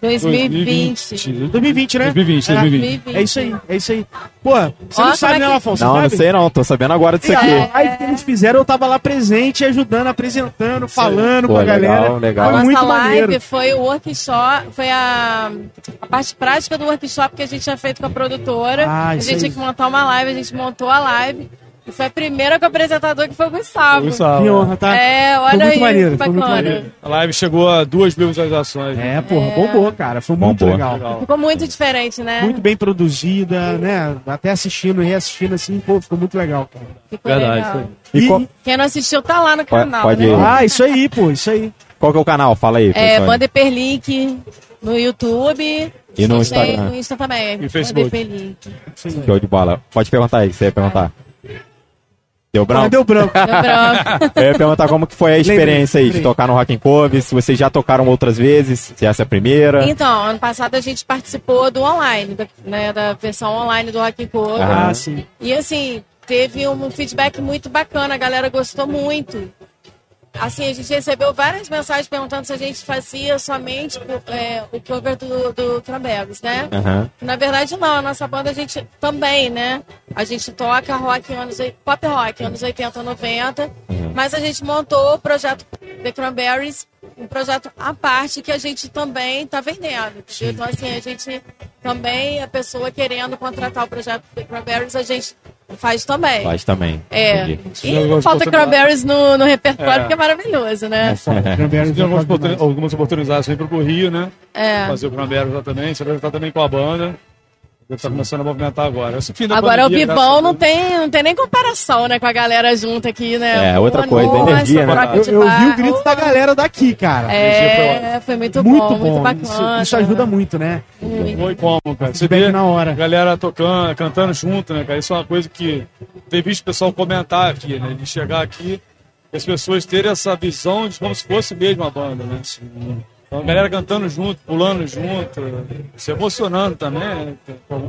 2020? 2020. 2020, né? 2020, É, 2020. É isso aí, é isso aí. Pô, você não sabe, é né, que- Afonso? não, sabe? não sei não. Tô sabendo agora disso aqui. a live que eles fizeram, eu tava lá presente, ajudando, apresentando, falando Pô, com a legal, galera. legal. Foi A muito nossa live maneiro. foi o workshop, foi a, a parte prática do workshop que a gente tinha feito com a produtora. Ah, a gente aí. tinha que montar uma live, a gente montou a live. E foi a primeira com o apresentador que foi o Gustavo. Gustavo. Que honra, tá? É, Foi olha muito aí, maneiro, que foi muito bacana. maneiro. A live chegou a duas mil visualizações. É, porra, bombou, cara. Foi muito Bombou. legal. Legal. Ficou muito diferente, né? Muito bem produzida, né? Até assistindo e reassistindo assim, pô, ficou muito legal, cara. Ficou Verdade, legal. foi. E E- qual, Quem não assistiu tá lá no canal, pode né? ir. Ah, isso aí, pô, isso aí. qual que é o canal? Fala aí, É. Banda Hiperlink no YouTube. E no Instagram. No Insta também. Banda Facebook. Show de bola. Pode perguntar aí, você ia perguntar. Deu Ah, branco? deu branco. Deu branco. Eu ia perguntar como que foi a experiência aí de tocar no Rock and Cove, se vocês já tocaram outras vezes, se essa é a primeira. Então, ano passado a gente participou do online, da, né, da versão online do Rock and. Aham. Ah, sim. E assim, teve um feedback muito bacana, a galera gostou muito. Assim, a gente recebeu várias mensagens perguntando se a gente fazia somente é, o cover do, do Cranberries, né? Aham. Na verdade, não. A nossa banda, a gente também, né? A gente toca rock anos, pop rock, anos 80, 90. Mas a gente montou o projeto The Cranberries, um projeto à parte que a gente também está vendendo. Então, assim, a gente também, a pessoa querendo contratar o projeto The Cranberries, a gente faz também. Faz também. É. Entendi. E não falta Cranberries no, no repertório, É. que é maravilhoso, né? Cranberries Tem é algumas, top oportuni- demais. algumas oportunidades sempre pro Rio, né? É. Fazer o Cranberries lá também, se apresentar também com a banda. Tá começando a movimentar agora. Esse fim da Agora o pandemia, graças Bibão não tem, não tem nem comparação, né, com a galera junta aqui, né? É, outra coisa, nossa, energia, né? Eu, eu vi o grito da galera daqui, cara. É, foi muito, muito bom, bom. muito Isso, bacana. isso ajuda muito, né? Muito. Foi como, cara? Você vê na hora. a galera tocando, cantando junto, né, cara? Isso é uma coisa que tem visto o pessoal comentar aqui, né? De chegar aqui e as pessoas terem essa visão de como se fosse mesmo a banda, né? Então, a galera cantando junto, pulando junto, se emocionando também, né?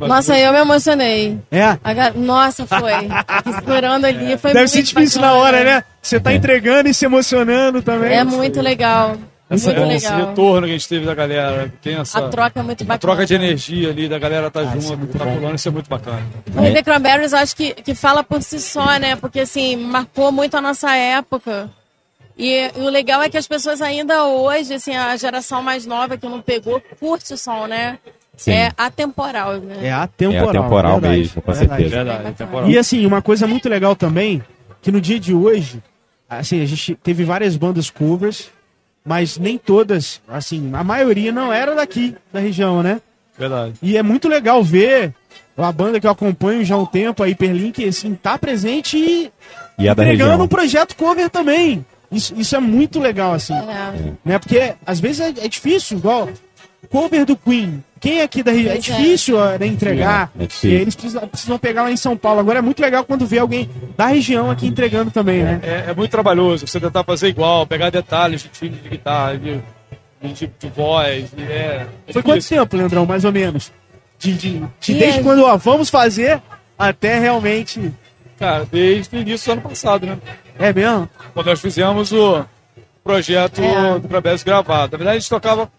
Nossa, eu me emocionei. É. A ga- Nossa, foi. Aqui segurando ali, foi Deve muito ser difícil bacana. na hora, né? Você tá entregando e se emocionando também. É muito legal. Essa, muito esse legal. retorno que a gente teve da galera, tem essa A troca é muito a bacana. troca de energia ali, da galera tá junto, tá pulando, isso é muito bacana. O The Cranberries eu acho que, que fala por si só, né? Porque assim, marcou muito a nossa época. E, e o legal é que as pessoas ainda hoje, assim, a geração mais nova que não pegou, curte o som, né? Sim. É atemporal, né? É atemporal. É atemporal verdade, mesmo, com verdade. certeza. Verdade, temporal. E assim, uma coisa muito legal também, que no dia de hoje, assim, a gente teve várias bandas covers, mas nem todas, assim, a maioria não era daqui, da região, né? Verdade. E é muito legal ver a banda que eu acompanho já há um tempo, a Hyperlink, assim, tá presente e E é entregando um projeto cover também. Isso, isso é muito legal, assim. É. Né? Porque às vezes é, é difícil, igual cover do Queen. Quem é aqui da região? É é. difícil ó, né, entregar. É difícil. e aí eles precisam, precisam pegar lá em São Paulo. Agora é muito legal quando vê alguém da região aqui entregando também, né? É, é muito trabalhoso você tentar fazer igual, pegar detalhes de timbre de guitarra, de, de, de voz. e É, é Foi quanto tempo, Leandrão, mais ou menos? De, de, de desde é- quando, ó, vamos fazer até realmente. Cara, desde o início do ano passado, né? É mesmo? Quando nós fizemos o projeto É. do Cranberries gravado. Na verdade, a gente tocava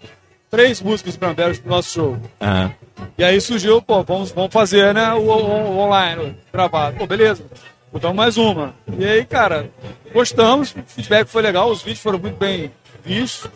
três músicas do Cranberries pro nosso show. Ah, E aí surgiu, pô, vamos, vamos fazer, né, o, o- o online, o gravado. Pô, beleza. Botamos mais uma. E aí, cara, gostamos, o feedback foi legal, os vídeos foram muito bem vistos.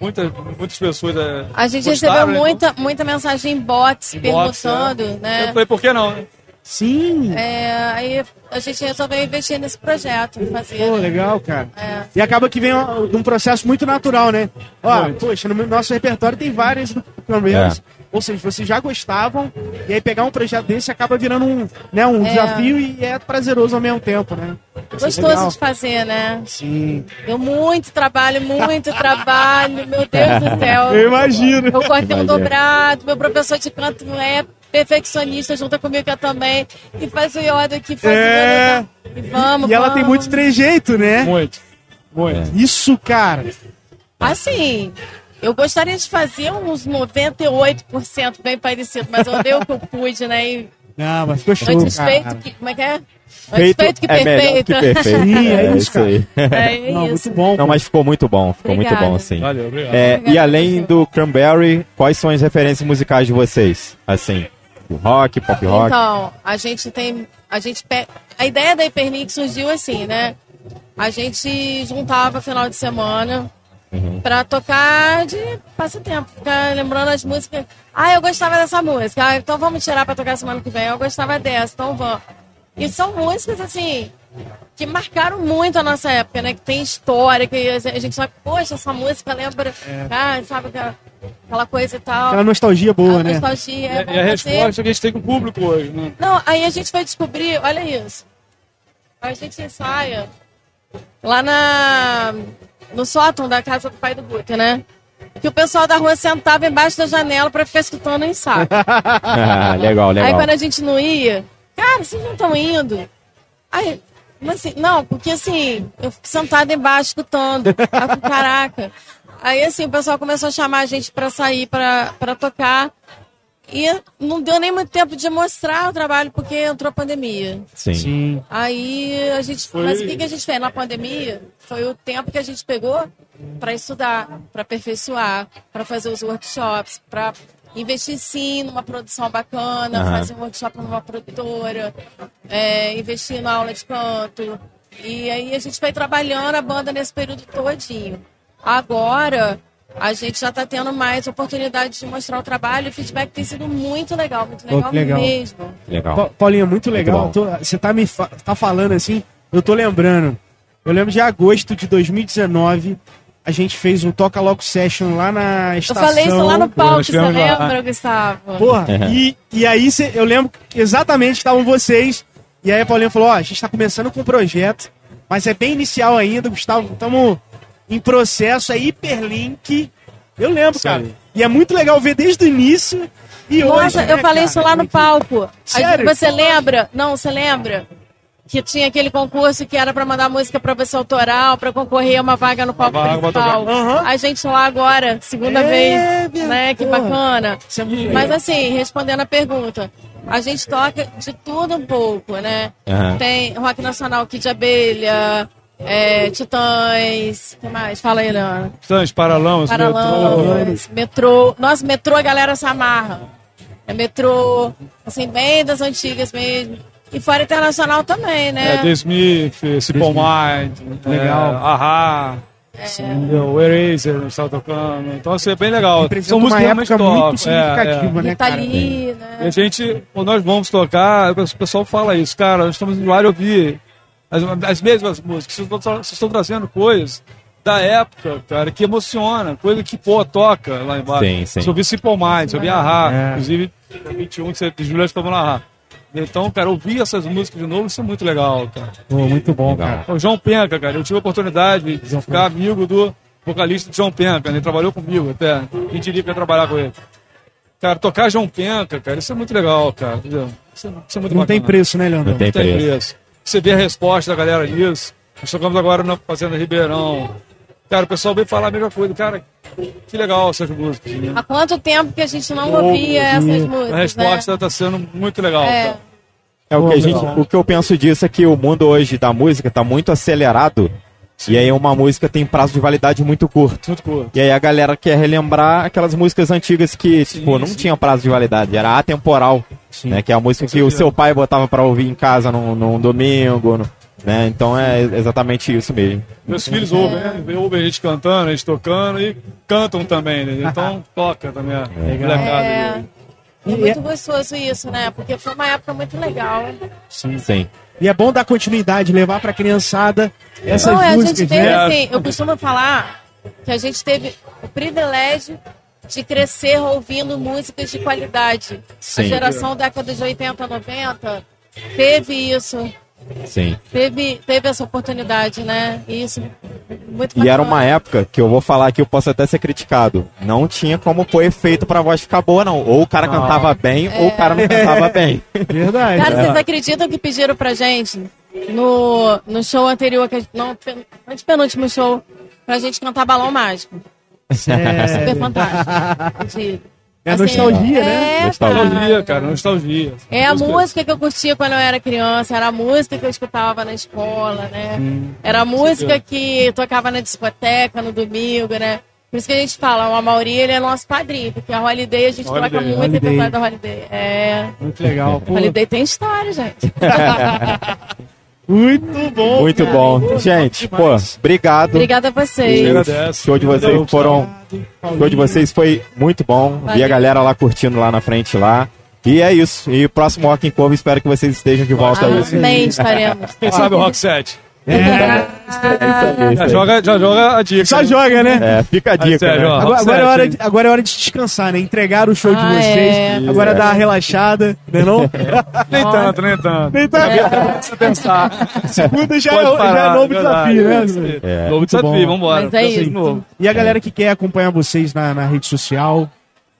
Muitas, muitas pessoas. é, A gente gostaram, recebeu né? muita, muita mensagem em box Inbox, perguntando, é. né? Eu falei, por que não? Sim. É, aí a gente resolveu investir nesse projeto, fazer. Pô, né? legal, cara. É. E acaba que vem de um processo muito natural, né? Ó, Muito. poxa, no nosso repertório tem várias do Cranberries. Ou seja, vocês já gostavam, e aí pegar um projeto desse acaba virando um, né, um É. desafio e é prazeroso ao mesmo tempo, né? É legal. Gostoso de fazer, né? Sim. Deu muito trabalho, muito trabalho, meu Deus do céu. Eu imagino. Eu cortei um dobrado, meu professor de canto é perfeccionista, junta comigo que também. E faz o iodo aqui, faz É. o. E vamos, E ela vamos. tem muito trejeito, né? Muito. Muito. Isso, cara. Assim, eu gostaria de fazer uns 98% bem parecido, mas eu dei o que eu pude, né? E Não, mas ficou show, antes cara. que... Como é que é? feito Antes feito que é melhor perfeito. que perfeito. Sim, é isso, aí. É Não, isso. muito bom. Não, mas ficou muito bom, ficou muito bom, sim. Valeu, obrigado. É, Obrigada e além do Cranberry, quais são as referências musicais de vocês? Assim, rock, pop rock? Então, a gente tem. A gente pe... A ideia da Hyperlink surgiu assim, né? A gente juntava final de semana pra tocar de passatempo, ficar lembrando as músicas. Ah, eu gostava dessa música. Ah, então vamos tirar pra tocar semana que vem. Eu gostava dessa, então vamos. E são músicas assim que marcaram muito a nossa época, né? Que tem história, que a gente sabe, poxa, essa música lembra, ah, sabe aquela, aquela coisa e tal. Aquela nostalgia boa, a né? nostalgia. é E, e a fazer. resposta que a gente tem com o público hoje, né? Não, aí a gente vai descobrir, olha isso. A gente ensaia lá na, no sótão da casa do pai do Guter, né? Que o pessoal da rua sentava embaixo da janela pra ficar escutando o ensaio. Ah, legal, Aí legal. quando a gente não ia, cara, vocês não estão indo. Aí, mas assim, não, porque assim, eu fico sentada embaixo escutando. Aí eu fico, caraca. Aí assim, o pessoal começou a chamar a gente pra sair pra, pra tocar. E não deu nem muito tempo de mostrar o trabalho, porque entrou a pandemia. Sim. Sim. Aí a gente. Mas o que, que a gente fez na pandemia? Foi o tempo que a gente pegou para estudar, para aperfeiçoar, para fazer os workshops, para investir sim numa produção bacana, Aham. fazer um workshop numa produtora, é, investir na aula de canto. E aí a gente foi trabalhando a banda nesse período todinho. Agora a gente já está tendo mais oportunidade de mostrar o trabalho e o feedback tem sido muito legal, muito Pô, legal, que legal. mesmo. Legal. Pa- Paulinha, muito legal. Tô- você tá me fa- tá falando assim, eu tô lembrando. Eu lembro de agosto de 2019, a gente fez o Toca Logo Session lá na Eu estação. falei isso lá no palco, você lá. lembra, Gustavo? Porra, e, e aí cê- eu lembro que exatamente estavam vocês. E aí a Paulinha falou: Ó, a gente tá começando com o projeto, mas é bem inicial ainda, Gustavo. Estamos em processo, é hiperlink. Eu lembro, cara. E é muito legal ver desde o início e hoje. Nossa, né, eu falei cara? isso lá no palco. Sério? Você lembra? Não, você lembra? Que tinha aquele concurso que era pra mandar música pra você autoral, pra concorrer a uma vaga no palco vaga principal. tocar. A gente lá agora, segunda É, vez, né? Que porra. bacana. Isso é Mas assim, respondendo a pergunta, a gente toca de tudo um pouco, né? Aham. Tem rock nacional, Kid Abelha, é, Titãs, o que mais? Fala aí, Leandro. Titãs, Paralamas, Metrô. Paralamas, metrô. Nossa, metrô a galera se amarra. É metrô, assim, bem das antigas mesmo. E fora internacional também, né? É, The Smith, Simple Mind, Legal. É, Ahá, É. o Eraser, não está tocando. Então, assim, é bem legal. Representa uma realmente época muito top. significativa, né, cara? Itali, né? E a gente, quando nós vamos tocar, o pessoal fala isso, cara, nós estamos no ar ouvir as, as mesmas músicas, vocês estão, vocês estão trazendo coisas da época, cara, que emociona, coisa que, pô, toca lá embaixo. Sim, sim. Se eu ouvir Simple Mind, se eu ouvir Ahá, É. inclusive, dia 21, que você de julho, estamos na Ahá. Então, cara, ouvir essas músicas de novo, isso é muito legal, cara. Pô, muito bom, Legal. cara. O João Penca, cara, eu tive a oportunidade de ficar amigo do vocalista de João Penca, né? ele trabalhou comigo até, quem diria que ia trabalhar com ele. Cara, tocar João Penca, cara, isso é muito legal, cara, entendeu? Isso é, isso é muito Não tem bacana. preço, né, Leandro? Não tem Não tem preço. preço. Você vê a resposta da galera nisso. Nós tocamos agora na Fazenda Ribeirão. Cara, o pessoal veio falar a mesma coisa. Cara, que legal essas músicas. Né? Há quanto tempo que a gente não ouvia essas músicas, A resposta né? está sendo muito legal. É. cara. É o que, a gente, o que eu penso disso é que o mundo hoje da música tá muito acelerado. E aí uma música tem prazo de validade muito curto. Muito curto. E aí a galera quer relembrar aquelas músicas antigas que, tipo, não tinham prazo de validade, era atemporal. Né? Que é a música que o seu pai botava pra ouvir em casa num, num domingo. no- né? Então é exatamente isso mesmo. Meus filhos ouvem, né? Ouvem a gente cantando, a gente tocando e cantam também, né? Então toca também a molecada. É. É muito gostoso isso, né? Porque foi uma época muito legal. Sim. E é bom dar continuidade, levar pra criançada essas Não, é, a músicas, gente teve, né? assim, eu costumo falar que a gente teve o privilégio de crescer ouvindo músicas de qualidade. Sim. A geração década de 80, 90 teve isso, Sim. teve, teve essa oportunidade, né? E Isso, muito E era uma época que eu vou falar que eu posso até ser criticado. Não tinha como pôr efeito pra voz ficar boa, não. Ou o cara cantava bem, ou o cara não cantava bem. Verdade. Cara, vocês acreditam que pediram pra gente no, no show anterior, que a gente, não, pen- antepenúltimo show, pra gente cantar Balão Mágico? Super fantástico. É nostalgia, né? É, Nostalgia, cara, nostalgia. É a música que eu curtia quando eu era criança, era a música que eu escutava na escola, né? Era a música que tocava na discoteca no domingo, né? Por isso que a gente fala, o Amaury, ele é nosso padrinho, porque a Holiday, a gente Holiday. toca muito Holiday. repertório da Holiday. É, Muito legal. Pô, Holiday tem história, gente. muito bom. Muito cara. bom. Gente, pô, obrigado. Obrigada a vocês. Agradece. Show de vocês foram. Show de vocês foi muito bom. Vi a Valeu. galera lá curtindo lá na frente lá. E é isso. E o próximo Rock in Cover, espero que vocês estejam de volta aí. Amém, estaremos. Quem sabe o Rock 7? É isso aí, Já joga, já joga a dica. Só né? joga, né? É, fica a dica. sério, né? ó. Agora, agora é hora de, agora é hora de descansar, né? Entregar o show de Ah, vocês. é. Agora Isso, dar é. uma relaxada, né não? Nem tanto, nem tanto. Nem tá- Você pensar. Segunda já, é, já é parar, novo verdade, desafio, é né? É. Novo desafio, bom. vambora. Mas é isso. E a galera que quer acompanhar vocês na, na rede social,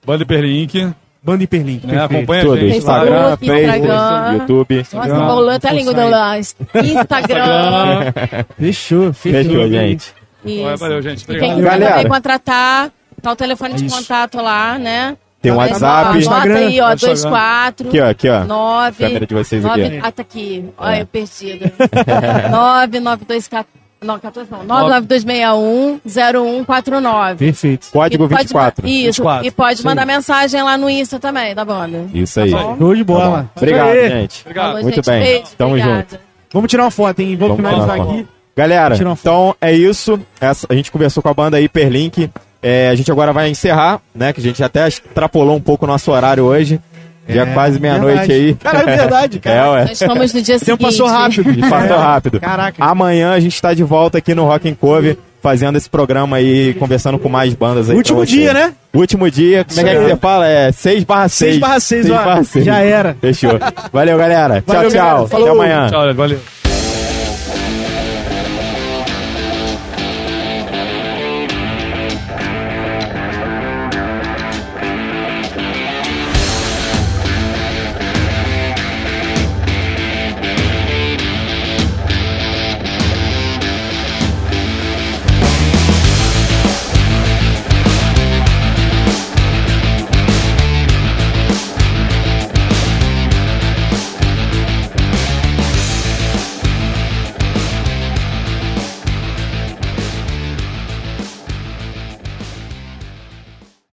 Banda Hiperlink, Banda Hiperlink. perfeito. Acompanha Tudo. a gente. lá. Instagram, Facebook, Instagram. YouTube. Nossa, enrolou até a língua do lá. Instagram. Fechou, fechou. Fechou, gente. Isso. Valeu, gente. E quem Obrigado. quiser também contratar, tá o telefone de Isso. contato lá, né? Tem um Ó, WhatsApp. Instagram. aí, ó, Instagram. 24 Aqui, ó, aqui, ó. 9 Câmera de vocês aqui. 9 Ah, tá aqui. Olha, eu perdida. 99214 não, 14 não. 99261 0149. Perfeito. Código E pode 24. ma- Isso, 24. e pode mandar mensagem lá no Insta também, da banda. Isso aí. Tá Show de bola. Obrigado, Isso aí. gente. Obrigado. Falou, Muito gente. bem. Beijo, Tamo obrigada. junto. Vamos tirar uma foto, hein? Vou Vamos finalizar tirar uma aqui. Galera, então é isso. Essa- a gente conversou com a banda Hiperlink. É, a gente agora vai encerrar, né? Que a gente até extrapolou um pouco o nosso horário hoje. Já É, quase meia-noite aí. Caralho, é verdade, cara. É, ué. Nós estamos no dia O tempo seguinte. passou rápido. E passou É. rápido. Caraca. Amanhã a gente tá de volta aqui no Rock and Cove, fazendo esse programa aí, conversando com mais bandas aí. Último dia, né? Último dia. Como é que, é que você fala? É 6 barra 6. 6 barra 6, ó. Já era. Fechou. Valeu, galera. Valeu, tchau, tchau. galera. Até amanhã. Tchau, valeu.